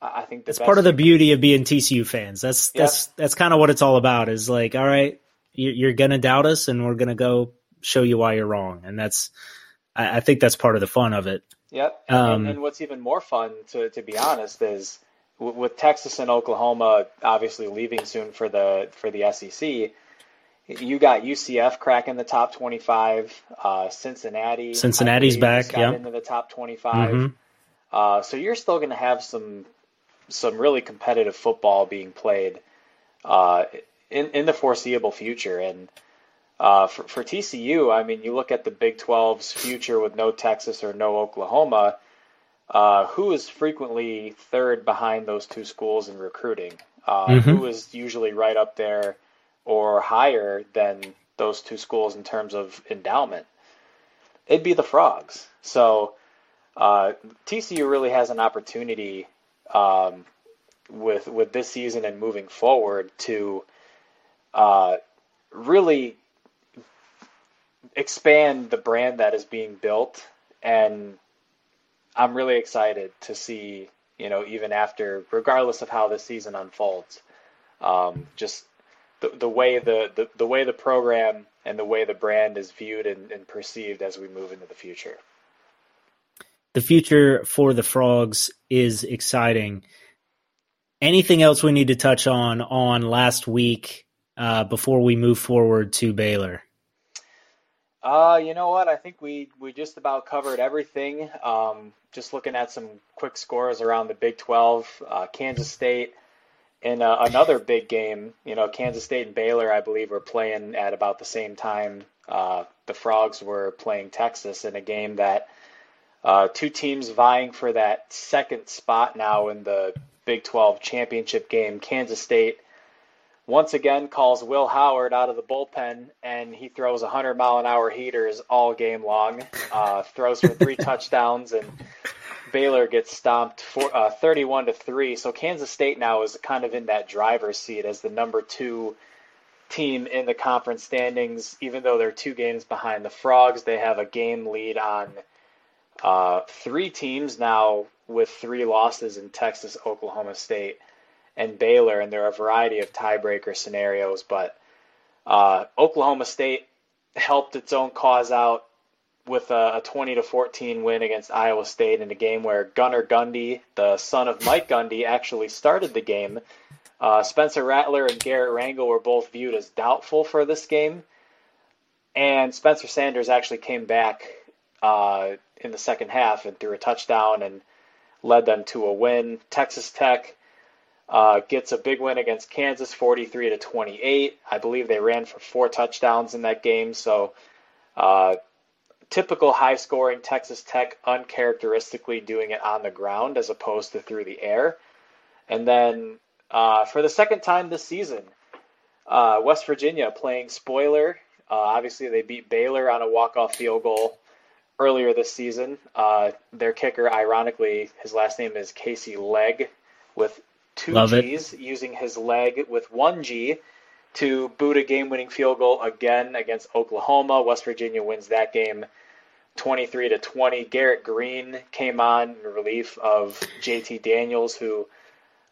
I think that's part of the beauty of being TCU fans. That's yep. that's that's kind of what it's all about. Is like, all right, you're gonna doubt us, and we're gonna go show you why you're wrong, and that's I, think that's part of the fun of it. Yep. And, um, and, and what's even more fun, to to be honest, is with Texas and Oklahoma obviously leaving soon for the for the SEC. You got UCF cracking the top 25. Uh, Cincinnati. Cincinnati's back. Yeah. Into the top 25. Mm-hmm. Uh, so you're still going to have some some really competitive football being played uh, in in the foreseeable future. And uh, for, for TCU, I mean, you look at the Big 12's future with no Texas or no Oklahoma. Uh, who is frequently third behind those two schools in recruiting? Uh, mm-hmm. Who is usually right up there or higher than those two schools in terms of endowment? It'd be the Frogs. So uh, TCU really has an opportunity um, with with this season and moving forward to uh, really expand the brand that is being built and I'm really excited to see you know even after regardless of how this season unfolds um, just the, the way the, the, the way the program and the way the brand is viewed and, and perceived as we move into the future the future for the frogs is exciting. Anything else we need to touch on on last week uh, before we move forward to Baylor? Uh, you know what? I think we we just about covered everything. Um, just looking at some quick scores around the Big 12, uh, Kansas State in uh, another big game. You know, Kansas State and Baylor, I believe, were playing at about the same time. Uh, the Frogs were playing Texas in a game that uh, two teams vying for that second spot now in the Big 12 championship game. Kansas State once again calls Will Howard out of the bullpen, and he throws 100 mile an hour heaters all game long. Uh, throws for three touchdowns, and Baylor gets stomped for, uh, 31 to three. So Kansas State now is kind of in that driver's seat as the number two team in the conference standings. Even though they're two games behind the Frogs, they have a game lead on uh, three teams now with three losses in Texas, Oklahoma State, and Baylor, and there are a variety of tiebreaker scenarios. But uh, Oklahoma State helped its own cause out with a, a 20 to 14 win against Iowa State in a game where Gunnar Gundy, the son of Mike Gundy, actually started the game. Uh, Spencer Rattler and Garrett Rangel were both viewed as doubtful for this game, and Spencer Sanders actually came back uh, in the second half and threw a touchdown and led them to a win. Texas Tech uh, gets a big win against Kansas, 43 to 28. I believe they ran for four touchdowns in that game. So, uh, typical high-scoring Texas Tech, uncharacteristically doing it on the ground as opposed to through the air. And then uh, for the second time this season, uh, West Virginia playing spoiler. Uh, obviously, they beat Baylor on a walk-off field goal earlier this season. Uh, their kicker, ironically, his last name is Casey Legg with two Love G's, it. using his leg with one G to boot a game winning field goal again against Oklahoma. West Virginia wins that game 23 to 20. Garrett Greene came on in relief of JT Daniels, who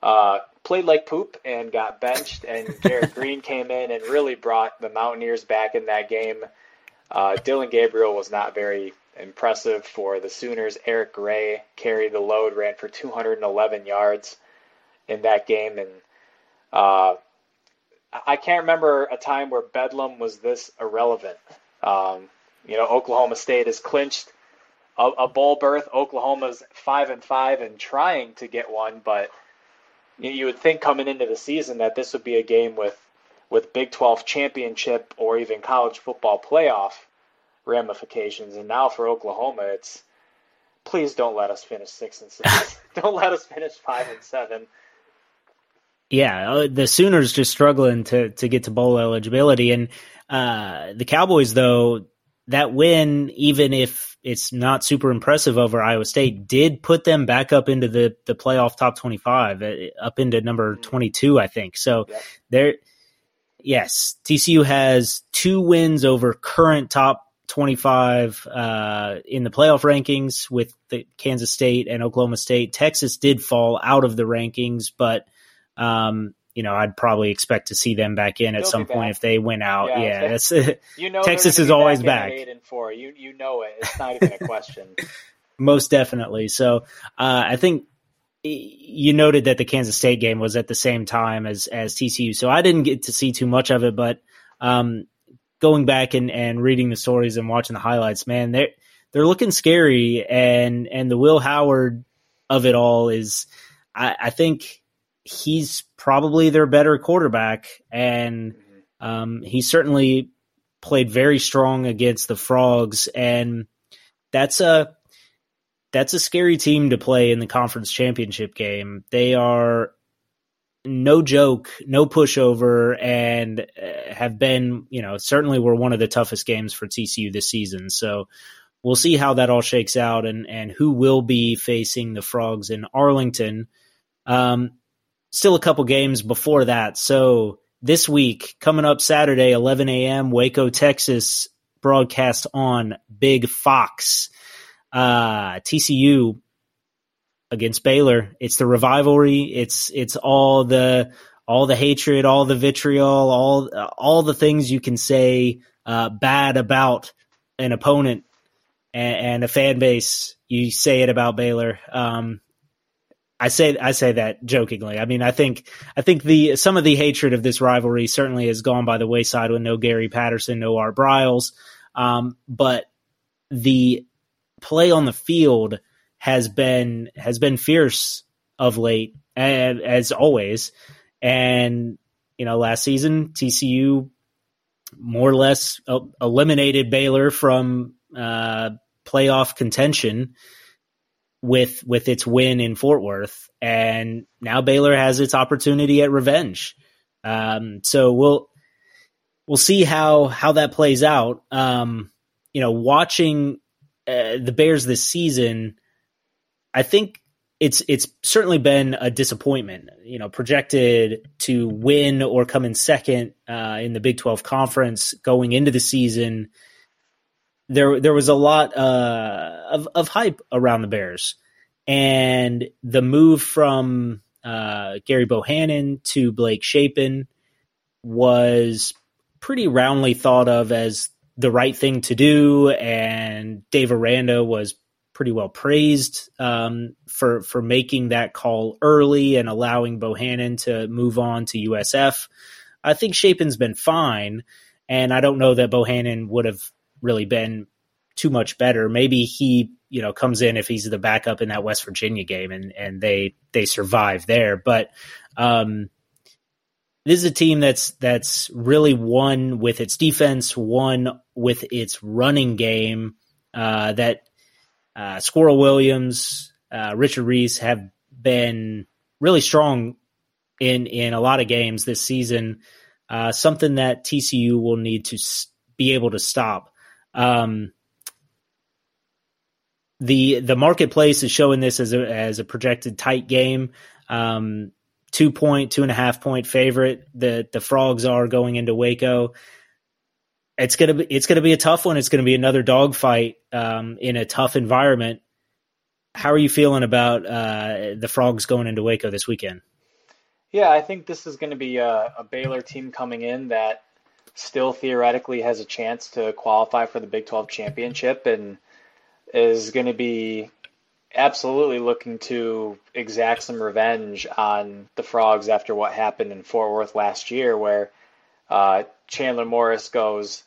uh, played like poop and got benched. And Garrett Greene came in and really brought the Mountaineers back in that game. Uh, Dillon Gabriel was not very impressive for the Sooners. Eric Gray carried the load, ran for 211 yards in that game, and uh, I can't remember a time where Bedlam was this irrelevant. Um, you know, Oklahoma State has clinched a, a bowl berth. Oklahoma's five and five and trying to get one, but you, you would think coming into the season that this would be a game with with Big 12 championship or even college football playoff ramifications. And now for Oklahoma, it's please don't let us finish six and six. don't let us finish five and seven. Yeah, uh, the Sooners just struggling to to get to bowl eligibility, and uh, the Cowboys though that win, even if it's not super impressive over Iowa State, did put them back up into the the playoff top twenty five, uh, up into number mm-hmm. twenty two, I think. So yep. they're yes, TCU has two wins over current top 25 uh, in the playoff rankings with the Kansas State and Oklahoma State. Texas did fall out of the rankings, but um, you know, I'd probably expect to see them back in at They'll some point if they win out. Yeah, yeah that's you know Texas is always back. Eight and four, you you know it. It's not even a question. Most definitely. So uh, I think you noted that the Kansas State game was at the same time as as TCU, so I didn't get to see too much of it. But um, going back and, and reading the stories and watching the highlights, man, they're they're looking scary, and and the Will Howard of it all is, I, I think he's probably their better quarterback, and um, he certainly played very strong against the Frogs, and that's a that's a scary team to play in the conference championship game. They are no joke, no pushover, and uh, have been, you know, certainly were one of the toughest games for TCU this season. So we'll see how that all shakes out and, and who will be facing the Frogs in Arlington. Um, still a couple games before that. So this week, coming up Saturday, 11 a.m., Waco, Texas, broadcast on Big Fox. Uh, TCU against Baylor. It's the rivalry. It's it's all the all the hatred, all the vitriol, all all the things you can say uh, bad about an opponent and, and, a fan base. You say it about Baylor. Um, I say I say that jokingly. I mean, I think I think the some of the hatred of this rivalry certainly has gone by the wayside with no Gary Patterson, no Art Briles, um, but the play on the field has been has been fierce of late, as, as always. And you know, last season TCU more or less eliminated Baylor from uh, playoff contention with with its win in Fort Worth, and now Baylor has its opportunity at revenge. Um, so we'll we'll see how how that plays out. Um, you know, watching uh, the Bears this season, I think it's it's certainly been a disappointment. You know, projected to win or come in second uh, in the Big Twelve conference going into the season there there was a lot uh, of of hype around the Bears, and the move from uh, Gerry Bohanon to Blake Shapen was pretty roundly thought of as the right thing to do, and Dave Aranda was pretty well praised um, for for making that call early and allowing Bohanon to move on to USF. I think Shapen's been fine, and I don't know that Bohanon would have really been too much better. Maybe he, you know, comes in if he's the backup in that West Virginia game and and they they survive there. But um, this is a team that's that's really won with its defense, won with its running game. Uh, that uh, Squirrel Williams, uh, Richard Reese have been really strong in in a lot of games this season. Uh, something that TCU will need to be able to stop. Um, the the marketplace is showing this as a as a projected tight game. Um, two point, two and a half point favorite. The the frogs are going into Waco. It's gonna be it's gonna be a tough one. It's gonna be another dogfight um, in a tough environment. How are you feeling about uh, the frogs going into Waco this weekend? Yeah, I think this is going to be a, a Baylor team coming in that still theoretically has a chance to qualify for the Big 12 championship and is going to be absolutely looking to exact some revenge on the Frogs after what happened in Fort Worth last year, where Uh, Chandler Morris goes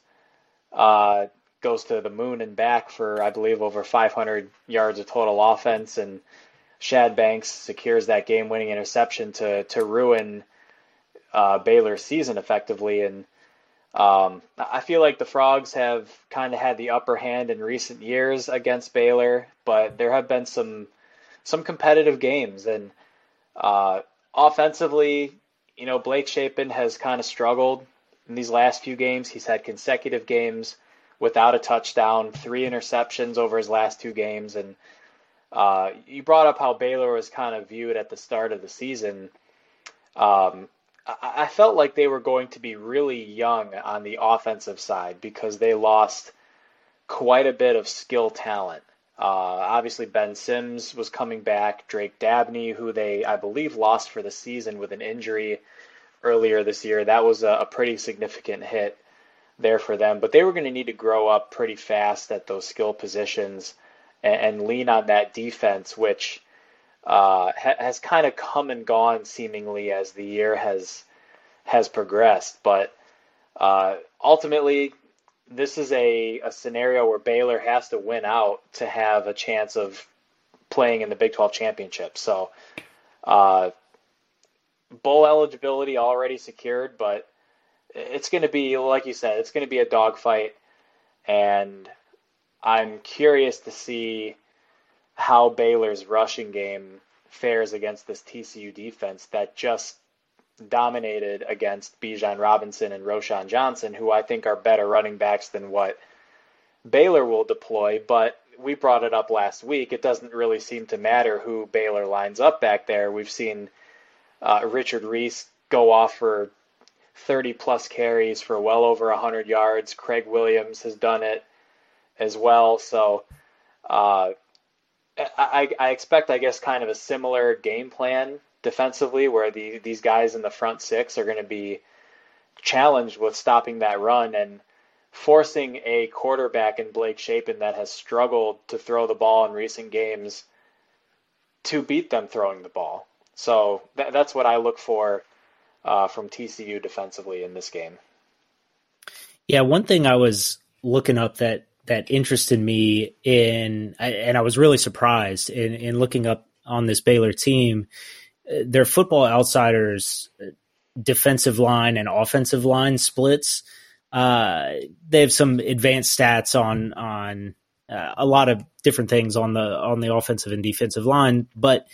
uh, goes to the moon and back for I believe over 500 yards of total offense, and Shad Banks secures that game-winning interception to to ruin uh, Baylor's season effectively. And um, I feel like the Frogs have kind of had the upper hand in recent years against Baylor, but there have been some some competitive games and uh, offensively, you know, Blake Shapen has kind of struggled in these last few games. He's had consecutive games without a touchdown, three interceptions over his last two games, and uh, you brought up how Baylor was kind of viewed at the start of the season. Um, I, felt like they were going to be really young on the offensive side because they lost quite a bit of skill talent. Uh, obviously, Ben Sims was coming back. Drake Dabney, who they, I believe, lost for the season with an injury earlier this year, that was a, a pretty significant hit there for them. But they were going to need to grow up pretty fast at those skill positions and, and lean on that defense, which uh, ha- has kind of come and gone seemingly as the year has has progressed. But uh, ultimately, this is a, a scenario where Baylor has to win out to have a chance of playing in the Big 12 championship. So, uh, bowl eligibility already secured, but it's going to be, like you said, it's going to be a dogfight. And I'm curious to see how Baylor's rushing game fares against this TCU defense that just dominated against Bijan Robinson and Roschon Johnson, who I think are better running backs than what Baylor will deploy. But we brought it up last week. It doesn't really seem to matter who Baylor lines up back there. We've seen uh, Richard Reese go off for 30 plus carries for well over 100 yards. Craig Williams has done it as well. So uh, I, I expect, I guess, kind of a similar game plan defensively, where the, these guys in the front six are going to be challenged with stopping that run and forcing a quarterback in Blake Shapen that has struggled to throw the ball in recent games to beat them throwing the ball. So th- that's what I look for uh, from TCU defensively in this game. Yeah, one thing I was looking up that that interested me in, and I was really surprised in, in looking up on this Baylor team their football outsiders defensive line and offensive line splits. Uh, they have some advanced stats on on uh, a lot of different things on the on the offensive and defensive line, but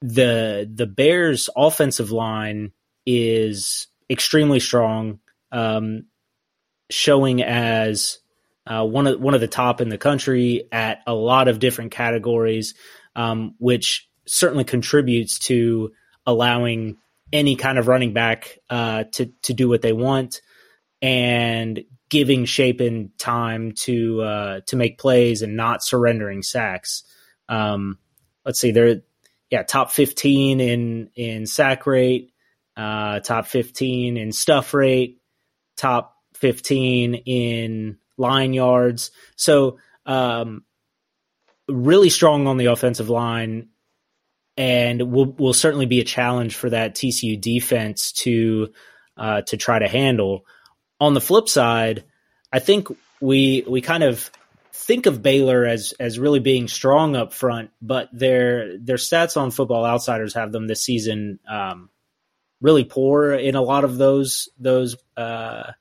the the Bears offensive line is extremely strong, um, showing as uh, one of one of the top in the country at a lot of different categories, um, which certainly contributes to allowing any kind of running back uh, to to do what they want and giving Shapen time to uh, to make plays and not surrendering sacks. Um, let's see, they're yeah top fifteen in in sack rate, uh, top fifteen in stuff rate, top fifteen in line yards. So um, really strong on the offensive line and will will certainly be a challenge for that TCU defense to uh, to try to handle. On the flip side, I think we we kind of think of Baylor as as really being strong up front, but their their stats on Football Outsiders have them this season um, really poor in a lot of those those uh,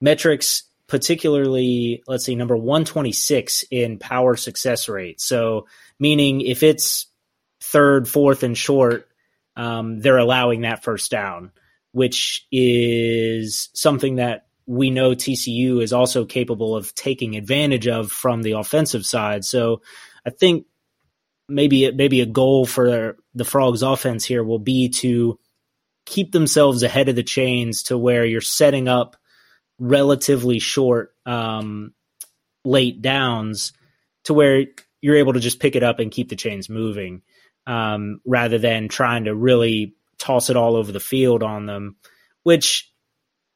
metrics. Particularly, let's see, number one twenty six in power success rate. So, meaning if it's third, fourth, and short, um, they're allowing that first down, which is something that we know TCU is also capable of taking advantage of from the offensive side. So I think maybe maybe a goal for the Frogs offense here will be to keep themselves ahead of the chains to where you're setting up relatively short um, late downs to where you're able to just pick it up and keep the chains moving um, rather than trying to really toss it all over the field on them, which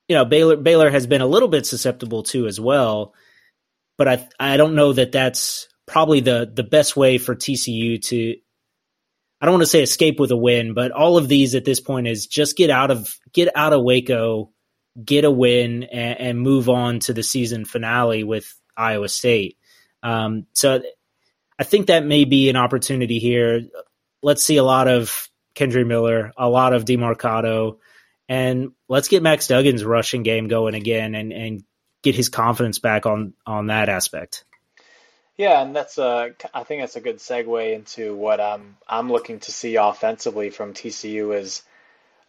you know Baylor Baylor has been a little bit susceptible to as well. But I I don't know that that's probably the the best way for TCU to. I don't want to say escape with a win, but all of these at this point is just get out of get out of Waco, get a win and, and move on to the season finale with Iowa State. Um, so I think that may be an opportunity here. Let's see a lot of Kendre Miller, a lot of Demercado, and let's get Max Duggan's rushing game going again and, and get his confidence back on on that aspect. Yeah, and that's a I think that's a good segue into what I'm I'm looking to see offensively from TCU is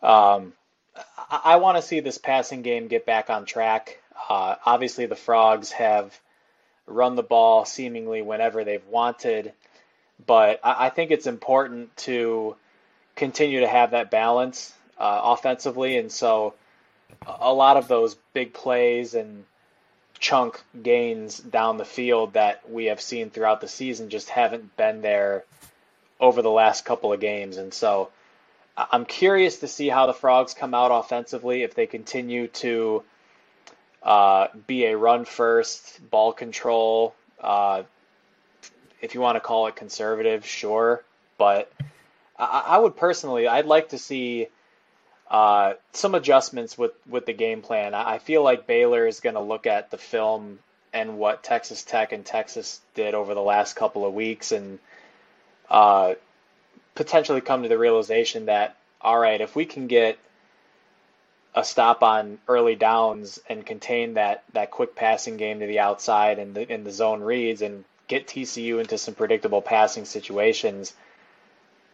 um, I, I want to see this passing game get back on track. Uh, obviously, the Frogs have run the ball seemingly whenever they've wanted, but I, I think it's important to continue to have that balance uh, offensively, and so a lot of those big plays and chunk gains down the field that we have seen throughout the season just haven't been there over the last couple of games. And so I'm curious to see how the Frogs come out offensively if they continue to uh, be a run first, ball control. Uh, if you want to call it conservative, sure. But I, I would personally, I'd like to see uh, some adjustments with, with the game plan. I feel like Baylor is going to look at the film and what Texas Tech and Texas did over the last couple of weeks and uh, potentially come to the realization that, all right, if we can get a stop on early downs and contain that, that quick passing game to the outside and the, in the zone reads and get TCU into some predictable passing situations –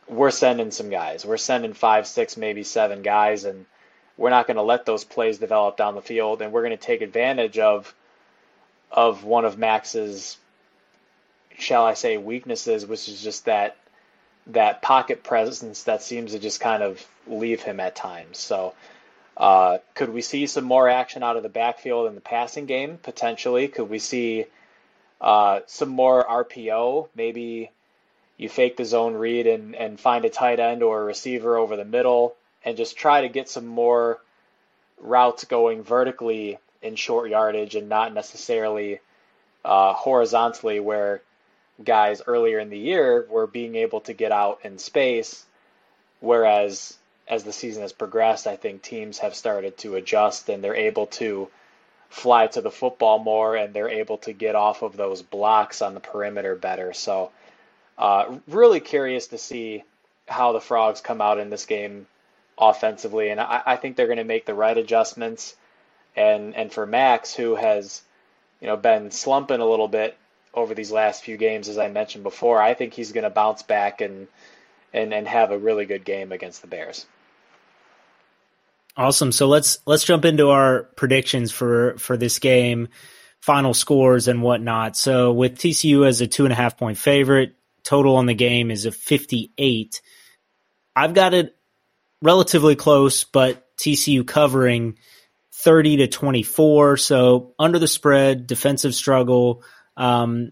we're sending some guys. We're sending five, six, maybe seven guys, and we're not going to let those plays develop down the field, and we're going to take advantage of of one of Max's, shall I say, weaknesses, which is just that that pocket presence that seems to just kind of leave him at times. So, uh, could we see some more action out of the backfield in the passing game potentially? Could we see uh, some more RPO, maybe? you fake the zone read and, and find a tight end or a receiver over the middle and just try to get some more routes going vertically in short yardage and not necessarily uh, horizontally where guys earlier in the year were being able to get out in space. Whereas as the season has progressed i think teams have started to adjust and they're able to fly to the football more and they're able to get off of those blocks on the perimeter better. So uh, really curious to see how the Frogs come out in this game offensively, and I, I think they're going to make the right adjustments. And and for Max, who has you know been slumping a little bit over these last few games, as I mentioned before, I think he's going to bounce back and and and have a really good game against the Bears. Awesome. So let's let's jump into our predictions for for this game, final scores and whatnot. So with TCU as a two and a half point favorite, total on the game is a 58. I've got it relatively close, but TCU covering 30 to 24. So under the spread, defensive struggle. Um,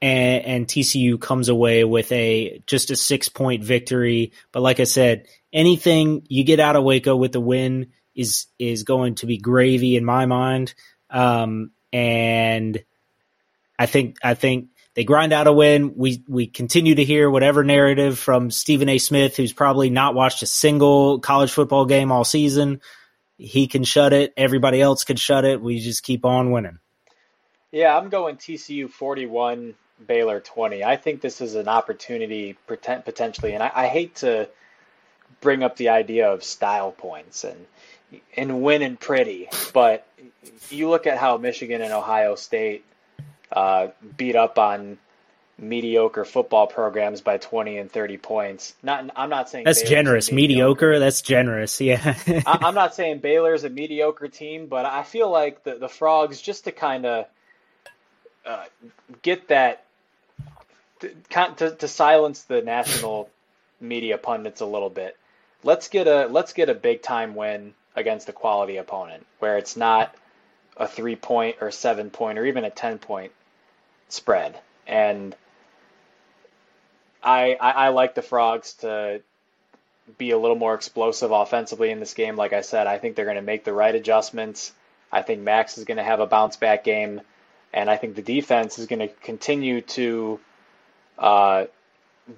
and, and, TCU comes away with a just a six point victory. But like I said, anything you get out of Waco with the win is is going to be gravy in my mind. Um, and I think I think they grind out a win. We we continue to hear whatever narrative from Stephen A. Smith, who's probably not watched a single college football game all season. He can shut it. Everybody else can shut it. We just keep on winning. Yeah, I'm going TCU 41, Baylor 20. I think this is an opportunity potentially, and I, I hate to bring up the idea of style points and and winning pretty, but you look at how Michigan and Ohio State uh, beat up on mediocre football programs by 20 and 30 points. Not, I'm not saying that's Baylor's generous. Mediocre, that's generous. Yeah. I, am not saying Baylor's a mediocre team, but I feel like the, the Frogs, just to kind of uh, get that, to, to, to silence the national media pundits a little bit. Let's get a let's get a big time win against a quality opponent where it's not a three point or seven point or even a ten point spread. And I, I, I like the Frogs to be a little more explosive offensively in this game. Like I said, I think they're going to make the right adjustments. I think Max is going to have a bounce back game, and I think the defense is going to continue to uh,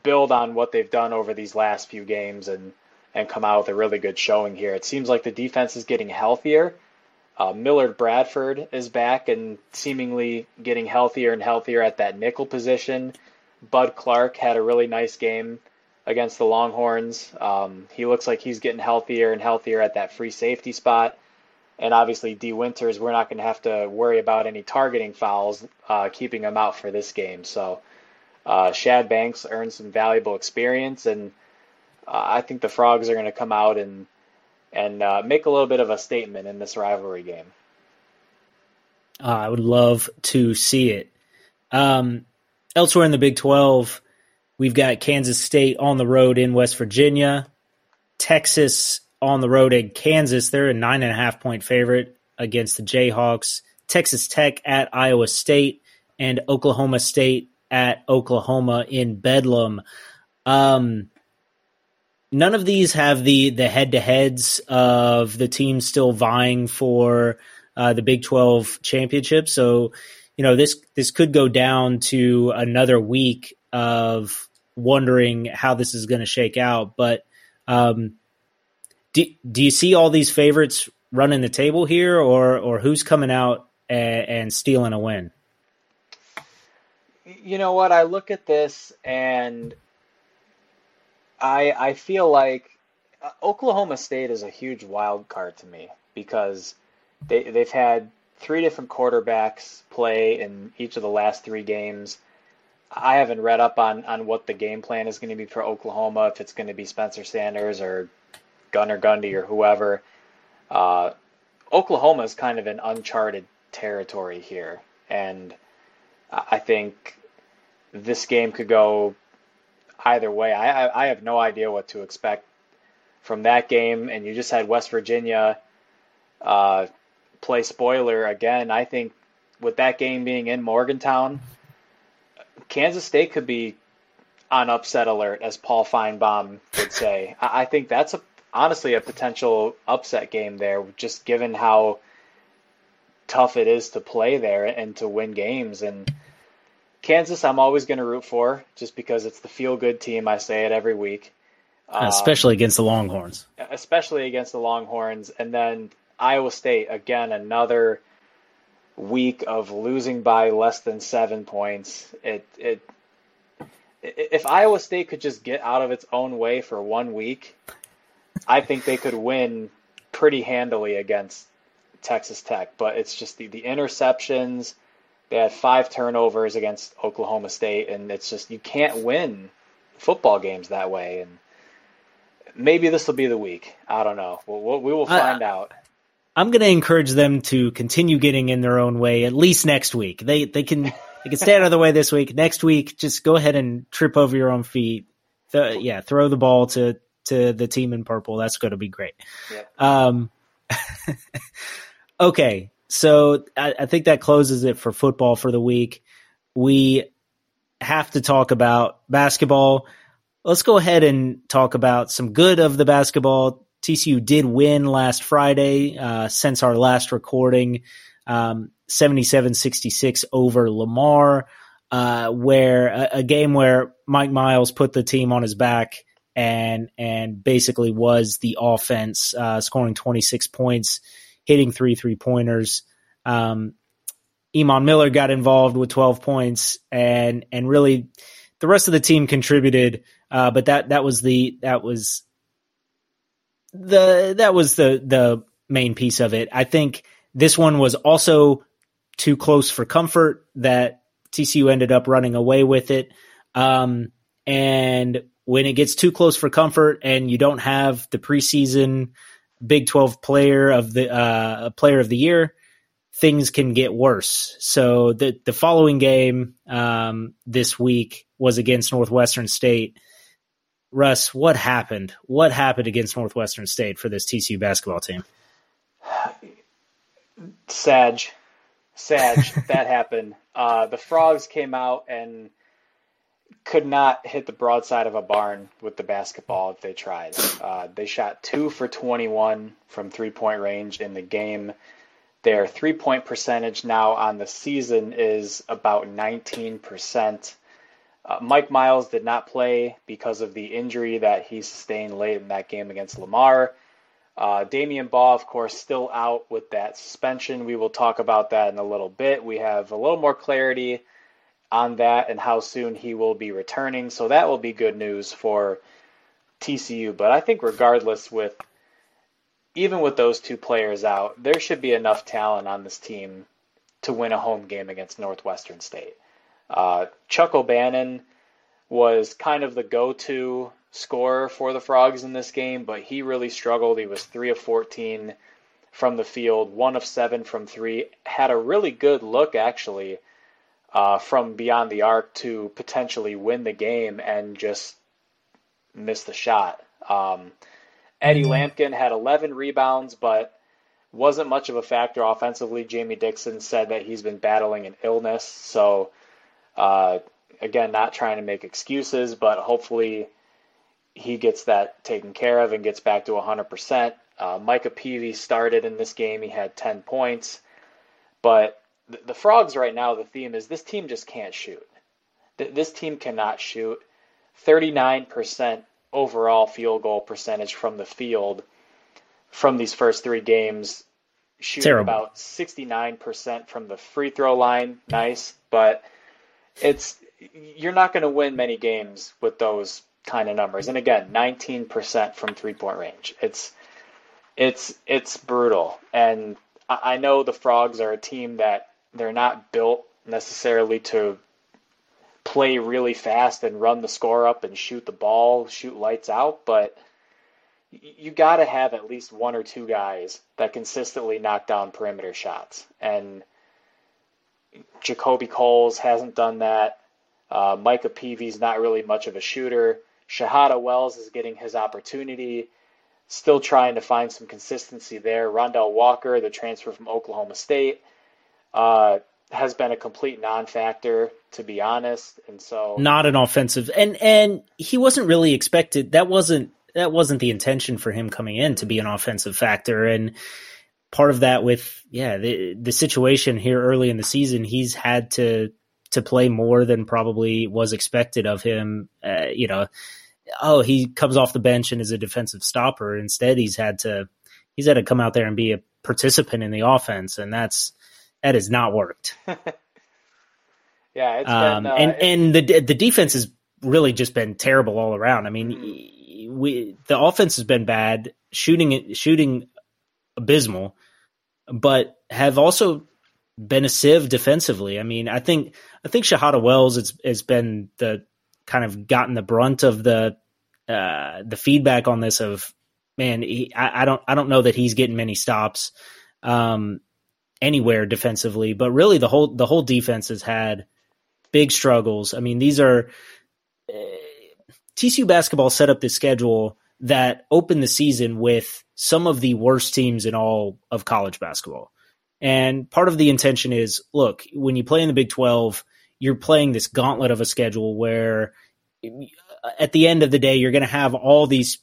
build on what they've done over these last few games and and come out with a really good showing here. It seems like the defense is getting healthier, Uh, Millard Bradford is back and seemingly getting healthier and healthier at that nickel position. Bud Clark had a really nice game against the Longhorns. Um, he looks like he's getting healthier and healthier at that free safety spot. And obviously, Dee Winters, we're not going to have to worry about any targeting fouls, uh, keeping him out for this game. So, uh, Shad Banks earned some valuable experience, and uh, I think the Frogs are going to come out and and uh, make a little bit of a statement in this rivalry game. Uh, I would love to see it. Um, elsewhere in the Big 12, we've got Kansas State on the road in West Virginia, Texas on the road in Kansas. They're a nine and a half point favorite against the Jayhawks. Texas Tech at Iowa State and Oklahoma State at Oklahoma in Bedlam. Um, none of these have the the head to heads of the teams still vying for uh, the Big Twelve championship. So, you know this this could go down to another week of wondering how this is going to shake out. But um, do do you see all these favorites running the table here, or or who's coming out and, and stealing a win? You know what? I look at this and I I feel like uh, Oklahoma State is a huge wild card to me because they they've had three different quarterbacks play in each of the last three games. I haven't read up on on what the game plan is going to be for Oklahoma if it's going to be Spencer Sanders or Gunnar Gundy or whoever. Uh, Oklahoma is kind of an uncharted territory here, and I think this game could go either way. I, I have no idea what to expect from that game. And you just had West Virginia uh, play spoiler again. I think with that game being in Morgantown, Kansas State could be on upset alert, as Paul Finebaum would say. I think that's a honestly a potential upset game there, just given how tough it is to play there and to win games. And Kansas, I'm always going to root for just because it's the feel good team. I say it every week. Um, especially against the Longhorns. Especially against the Longhorns. And then Iowa State, again, another week of losing by less than seven points. It, it, if Iowa State could just get out of its own way for one week, I think they could win pretty handily against Texas Tech. But it's just the, the interceptions they had five turnovers against Oklahoma State, and it's just you can't win football games that way. And maybe this will be the week. I don't know. We'll, we will find out. I'm going to encourage them to continue getting in their own way at least next week. They they can they can stay out of the way this week. Next week, just go ahead and trip over your own feet. Th- yeah, throw the ball to to the team in purple. That's going to be great. Yep. Um, okay, so I, I think that closes it for football for the week. We have to talk about basketball. Let's go ahead and talk about some good of the basketball. TCU did win last Friday uh, since our last recording, um, 77-66 over Lamar, uh, where a, a, game where Mike Miles put the team on his back and and basically was the offense, uh, scoring 26 points hitting three three pointers. Um, Iman Miller got involved with 12 points, and and really the rest of the team contributed. Uh, but that that was the that was the that was the the main piece of it. I think this one was also too close for comfort that TCU ended up running away with it. Um, and when it gets too close for comfort and you don't have the preseason Big 12 player of the uh, player of the year, things can get worse. So the the following game um, this week was against Northwestern State. Russ, what happened? What happened against Northwestern State for this TCU basketball team? Sag, Sag, that happened. Uh, the frogs came out and could not hit the broadside of a barn with the basketball if they tried. Uh, they shot two for 21 from three point range in the game. Their three point percentage now on the season is about 19%. Uh, Mike Miles did not play because of the injury that he sustained late in that game against Lamar. Uh, Damion Baugh, of course, still out with that suspension. We will talk about that in a little bit. We have a little more clarity on that and how soon he will be returning. So that will be good news for TCU. But I think regardless with even with those two players out, there should be enough talent on this team to win a home game against Northwestern State. Uh, Chuck O'Bannon was kind of the go-to scorer for the Frogs in this game, but he really struggled. He was three of 14 from the field, one of seven from three. Had a really good look actually uh, from beyond the arc to potentially win the game and just miss the shot. Um, Eddie mm-hmm. Lampkin had 11 rebounds, but wasn't much of a factor offensively. Jamie Dixon said that he's been battling an illness, so uh, again, not trying to make excuses, but hopefully he gets that taken care of and gets back to 100%. Uh, Micah Peavy started in this game. He had 10 points, but the, the Frogs right now, the theme is this team just can't shoot. This team cannot shoot. 39% overall field goal percentage from the field from these first three games. Shooting Terrible. about 69% from the free throw line. Nice, but it's you're not going to win many games with those kind of numbers. And again, 19% from three point range. It's it's it's brutal. And I know the Frogs are a team that they're not built necessarily to play really fast and run the score up and shoot the ball, shoot lights out, but you got to have at least one or two guys that consistently knock down perimeter shots. And JaKobe Coles hasn't done that. Uh, Micah Peavy's not really much of a shooter. Shahada Wells is getting his opportunity, still trying to find some consistency there. Rondel Walker, the transfer from Oklahoma State, uh, has been a complete non-factor, to be honest. And so, not an offensive, and and he wasn't really expected. That wasn't that wasn't the intention for him coming in to be an offensive factor, and part of that with yeah the the situation here early in the season, he's had to to play more than probably was expected of him. Uh, you know, oh, he comes off the bench and is a defensive stopper. Instead, he's had to he's had to come out there and be a participant in the offense, and that's that has not worked. yeah, it's um, been, uh, and and the the defense has really just been terrible all around. I mean, mm-hmm. we the offense has been bad, shooting shooting abysmal, but have also been a sieve defensively. I mean, I think I think Shahada Wells has has been the kind of gotten the brunt of the uh, the feedback on this of man, he, I, I, don't I don't know that he's getting many stops um, anywhere defensively, but really the whole the whole defense has had big struggles. I mean, these are uh, TCU basketball set up this schedule that opened the season with some of the worst teams in all of college basketball. And part of the intention is look, when you play in the Big 12, you're playing this gauntlet of a schedule where at the end of the day, you're going to have all these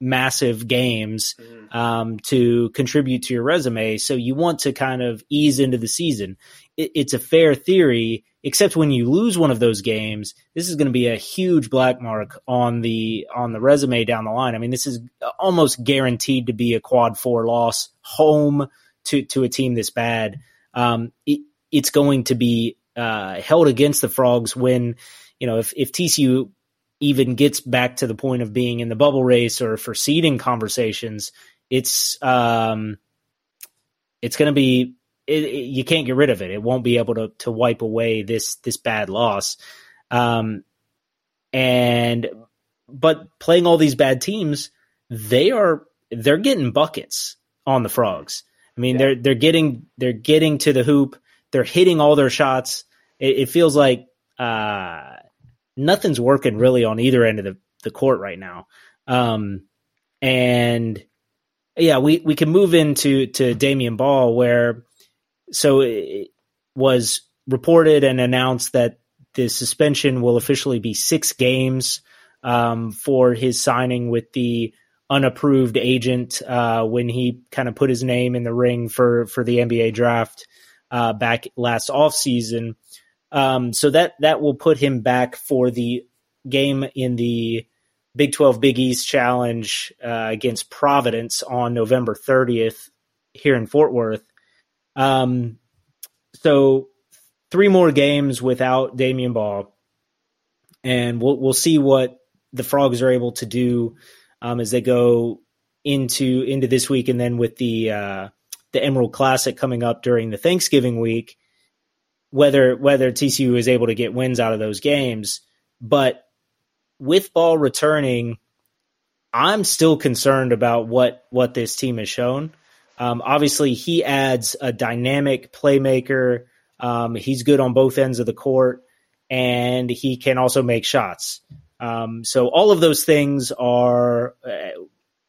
massive games mm-hmm. um, to contribute to your resume. So you want to kind of ease into the season. It, it's a fair theory, except when you lose one of those games, this is going to be a huge black mark on the on the resume down the line. I mean, this is almost guaranteed to be a quad four loss home to to a team this bad, um, it, it's going to be uh, held against the Frogs when you know if if TCU even gets back to the point of being in the bubble race or for seeding conversations, it's um, it's going to be it, it, you can't get rid of it. It won't be able to to wipe away this this bad loss. Um, and but playing all these bad teams, they are they're getting buckets on the frogs. I mean, yeah. they're they're getting they're getting to the hoop. They're hitting all their shots. It, it feels like uh, nothing's working really on either end of the, the court right now. Um, and yeah, we, we can move into to Damion Baugh where so it was reported and announced that the suspension will officially be six games um, for his signing with the unapproved agent uh, when he kind of put his name in the ring for for the NBA draft uh, back last offseason. Um, so that that will put him back for the game in the Big 12 Big East Challenge uh, against Providence on November 30th here in Fort Worth. Um, so three more games without Damion Baugh, and we'll we'll see what the Frogs are able to do um, as they go into into this week, and then with the uh, the Emerald Classic coming up during the Thanksgiving week, whether whether TCU is able to get wins out of those games, but with Baugh returning, I'm still concerned about what what this team has shown. Um, obviously, he adds a dynamic playmaker. Um, he's good on both ends of the court, and he can also make shots. Um, so all of those things are uh,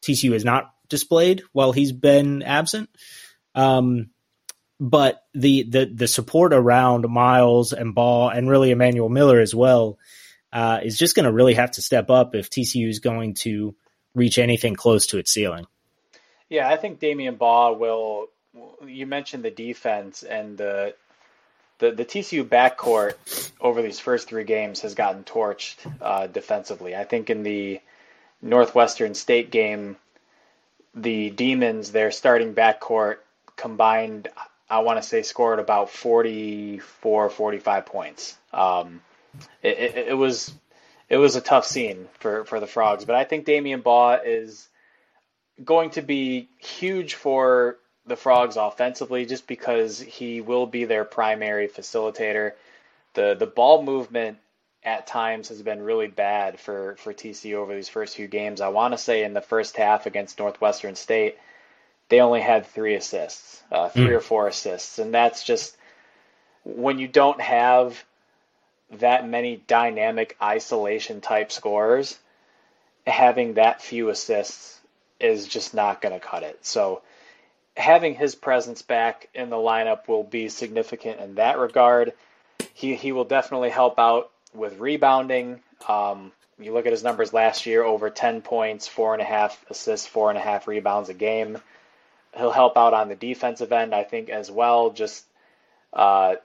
TCU has not displayed while he's been absent. Um, but the, the the support around Miles and Baugh and really Emanuel Miller as well uh, is just going to really have to step up if TCU is going to reach anything close to its ceiling. Yeah, I think Damion Baugh will. You mentioned the defense and the the, the TCU backcourt over these first three games has gotten torched uh, defensively. I think in the Northwestern State game, the Demons, their starting backcourt combined, I want to say, scored about 44, 45 points. Um, it, it, it, was it was a tough scene for, for the Frogs, but I think Damion Baugh is going to be huge for the Frogs offensively just because he will be their primary facilitator. The the ball movement at times has been really bad for, for TCU over these first few games. I want to say in the first half against Northwestern State, they only had three assists, uh, three mm. or four assists. And that's just when you don't have that many dynamic isolation type scorers, having that few assists is just not going to cut it. So having his presence back in the lineup will be significant in that regard. He he will definitely help out with rebounding. Um, you look at his numbers last year: over ten points, four and a half assists, four and a half rebounds a game. He'll help out on the defensive end, I think, as well. Just uh,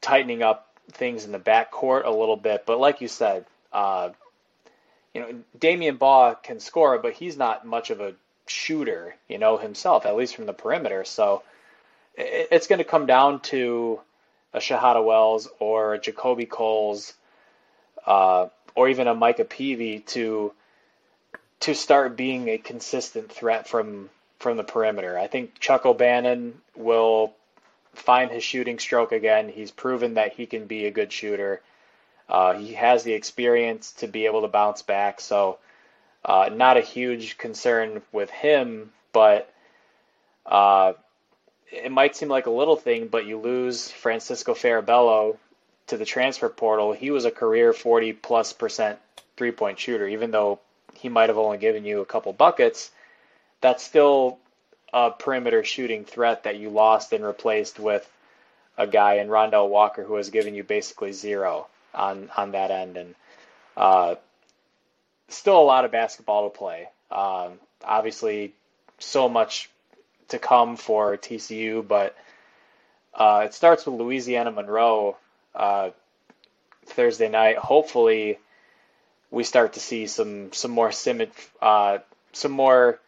tightening up things in the backcourt a little bit. But like you said, uh, you know, Damion Baugh can score, but he's not much of a shooter, you know, himself, at least from the perimeter. So it's going to come down to a Shahada Wells or JaKobe Coles uh, or even a Micah Peavy to to start being a consistent threat from from the perimeter. I think Chuck O'Bannon will find his shooting stroke again. He's proven that he can be a good shooter. Uh, he has the experience to be able to bounce back. So uh, not a huge concern with him, but uh, it might seem like a little thing, but you lose Francisco Farabello to the transfer portal. He was a career 40 plus percent three point shooter, even though he might have only given you a couple buckets. That's still a perimeter shooting threat that you lost and replaced with a guy in Rondel Walker who has given you basically zero on on that end. And uh, still a lot of basketball to play. Um, obviously, so much to come for TCU, but uh, it starts with Louisiana Monroe uh, Thursday night. Hopefully, we start to see some some more sim- uh, some more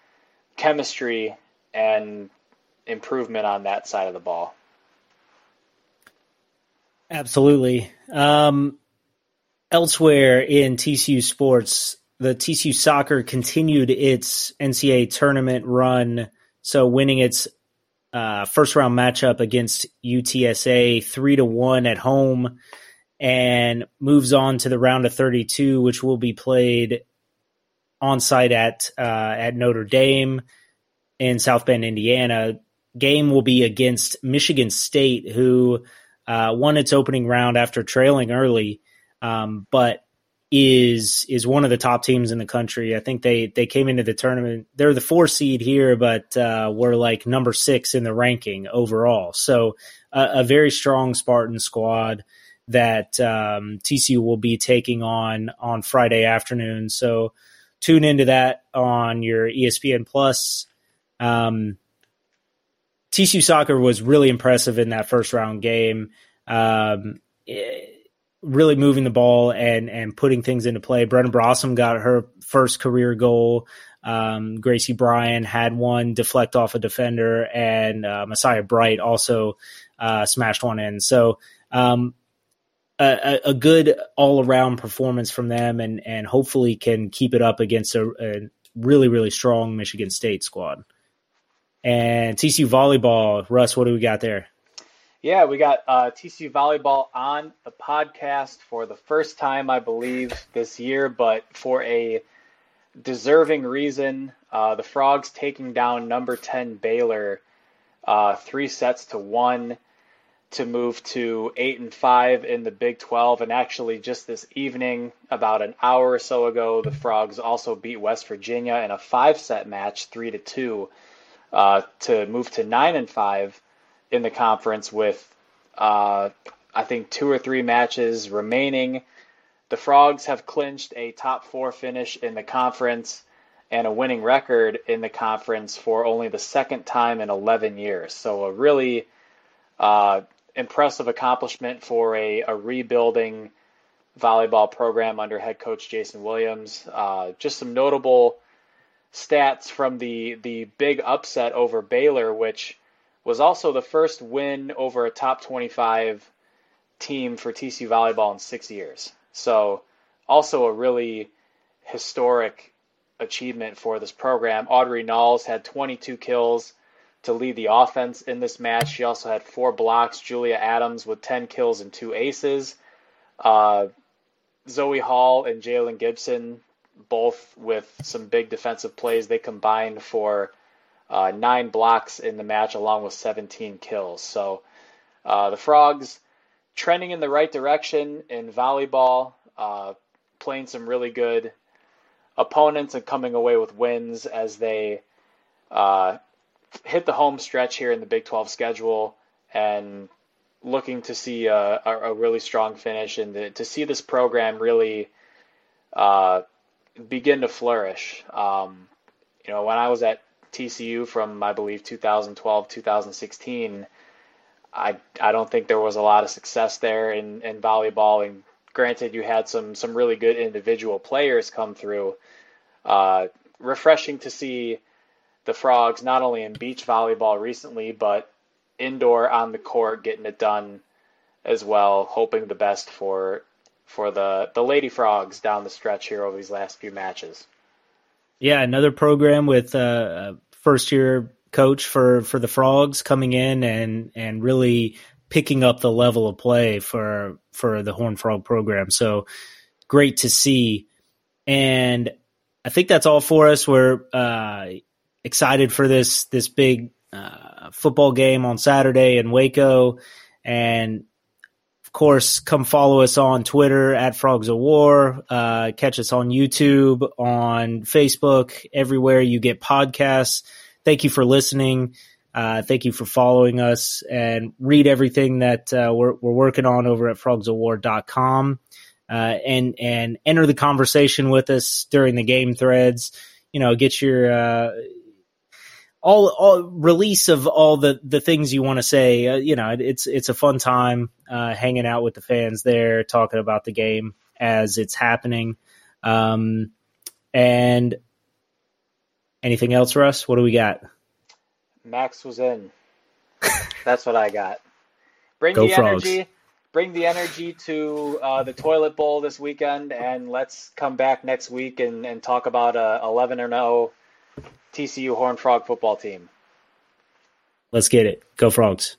chemistry and improvement on that side of the ball. Absolutely. Um, elsewhere in TCU sports, the TCU soccer continued its NCAA tournament run, so winning its uh, first round matchup against UTSA three to one at home, and moves on to the round of 32, which will be played on site at uh, at Notre Dame in South Bend, Indiana. Game will be against Michigan State, who uh, won its opening round after trailing early, um, but is is one of the top teams in the country. I think they they came into the tournament. They're the four seed here, but uh, we're like number six in the ranking overall. So uh, a very strong Spartan squad that um, TCU will be taking on on Friday afternoon. So tune into that on your ESPN Plus. Um, TCU soccer was really impressive in that first round game. Um, it, really moving the ball and and putting things into play. Brenna Brossom got her first career goal. Um, Gracie Bryan had one deflect off a defender, and uh, Messiah Bright also uh, smashed one in. So um, a, a, good all around performance from them, and and hopefully can keep it up against a, a really really strong Michigan State squad. And TCU volleyball, Russ, what do we got there? Yeah, we got uh, TCU volleyball on the podcast for the first time, I believe, this year, but for a deserving reason. Uh, the Frogs taking down number 10 Baylor uh, three sets to one to move to eight and five in the Big 12. And actually, just this evening, about an hour or so ago, the Frogs also beat West Virginia in a five set match, three to two, uh, to move to nine and five in the conference with, uh, I think, two or three matches remaining. The Frogs have clinched a top four finish in the conference and a winning record in the conference for only the second time in 11 years. So, a really uh, impressive accomplishment for a, a, rebuilding volleyball program under head coach Jason Williams. Uh, just some notable stats from the, the big upset over Baylor, which was also the first win over a top 25 team for TCU volleyball in six years. So, also a really historic achievement for this program. Audrey Nalls had 22 kills to lead the offense in this match. She also had four blocks. Julia Adams with 10 kills and two aces. Uh, Zoe Hall and Jalen Gibson, both with some big defensive plays. They combined for uh, nine blocks in the match, along with 17 kills. So uh, the Frogs trending in the right direction in volleyball, uh, playing some really good opponents and coming away with wins as they uh, hit the home stretch here in the Big 12 schedule and looking to see a, a really strong finish and the, to see this program really uh, begin to flourish. Um, you know, when I was at TCU from I believe 2012 2016 I I don't think there was a lot of success there in, in volleyball and granted you had some some really good individual players come through uh, refreshing to see the frogs not only in beach volleyball recently but indoor on the court getting it done as well hoping the best for for the the lady frogs down the stretch here over these last few matches yeah, another program with uh, first year coach for for the Frogs coming in and and really picking up the level of play for for the Horn Frog program. So great to see. And I think that's all for us. We're uh, excited for this this big uh, football game on Saturday in Waco, and of course, come follow us on Twitter at Frogs of War. Uh, catch us on YouTube, on Facebook, everywhere you get podcasts. Thank you for listening. Uh, thank you for following us and read everything that uh, we're, we're working on over at frogsofwar.com. Uh, and and enter the conversation with us during the game threads. You know, get your uh, all, all release of all the the things you want to say. Uh, you know, it's it's a fun time uh, hanging out with the fans there, talking about the game as it's happening. Um, and anything else, Russ? What do we got? Max was in. That's what I got. Bring Go the frogs. energy. Bring the energy to uh, the toilet bowl this weekend, and let's come back next week and, and talk about a 11 or 0 TCU Horn Frog football team. Let's get it. Go Frogs.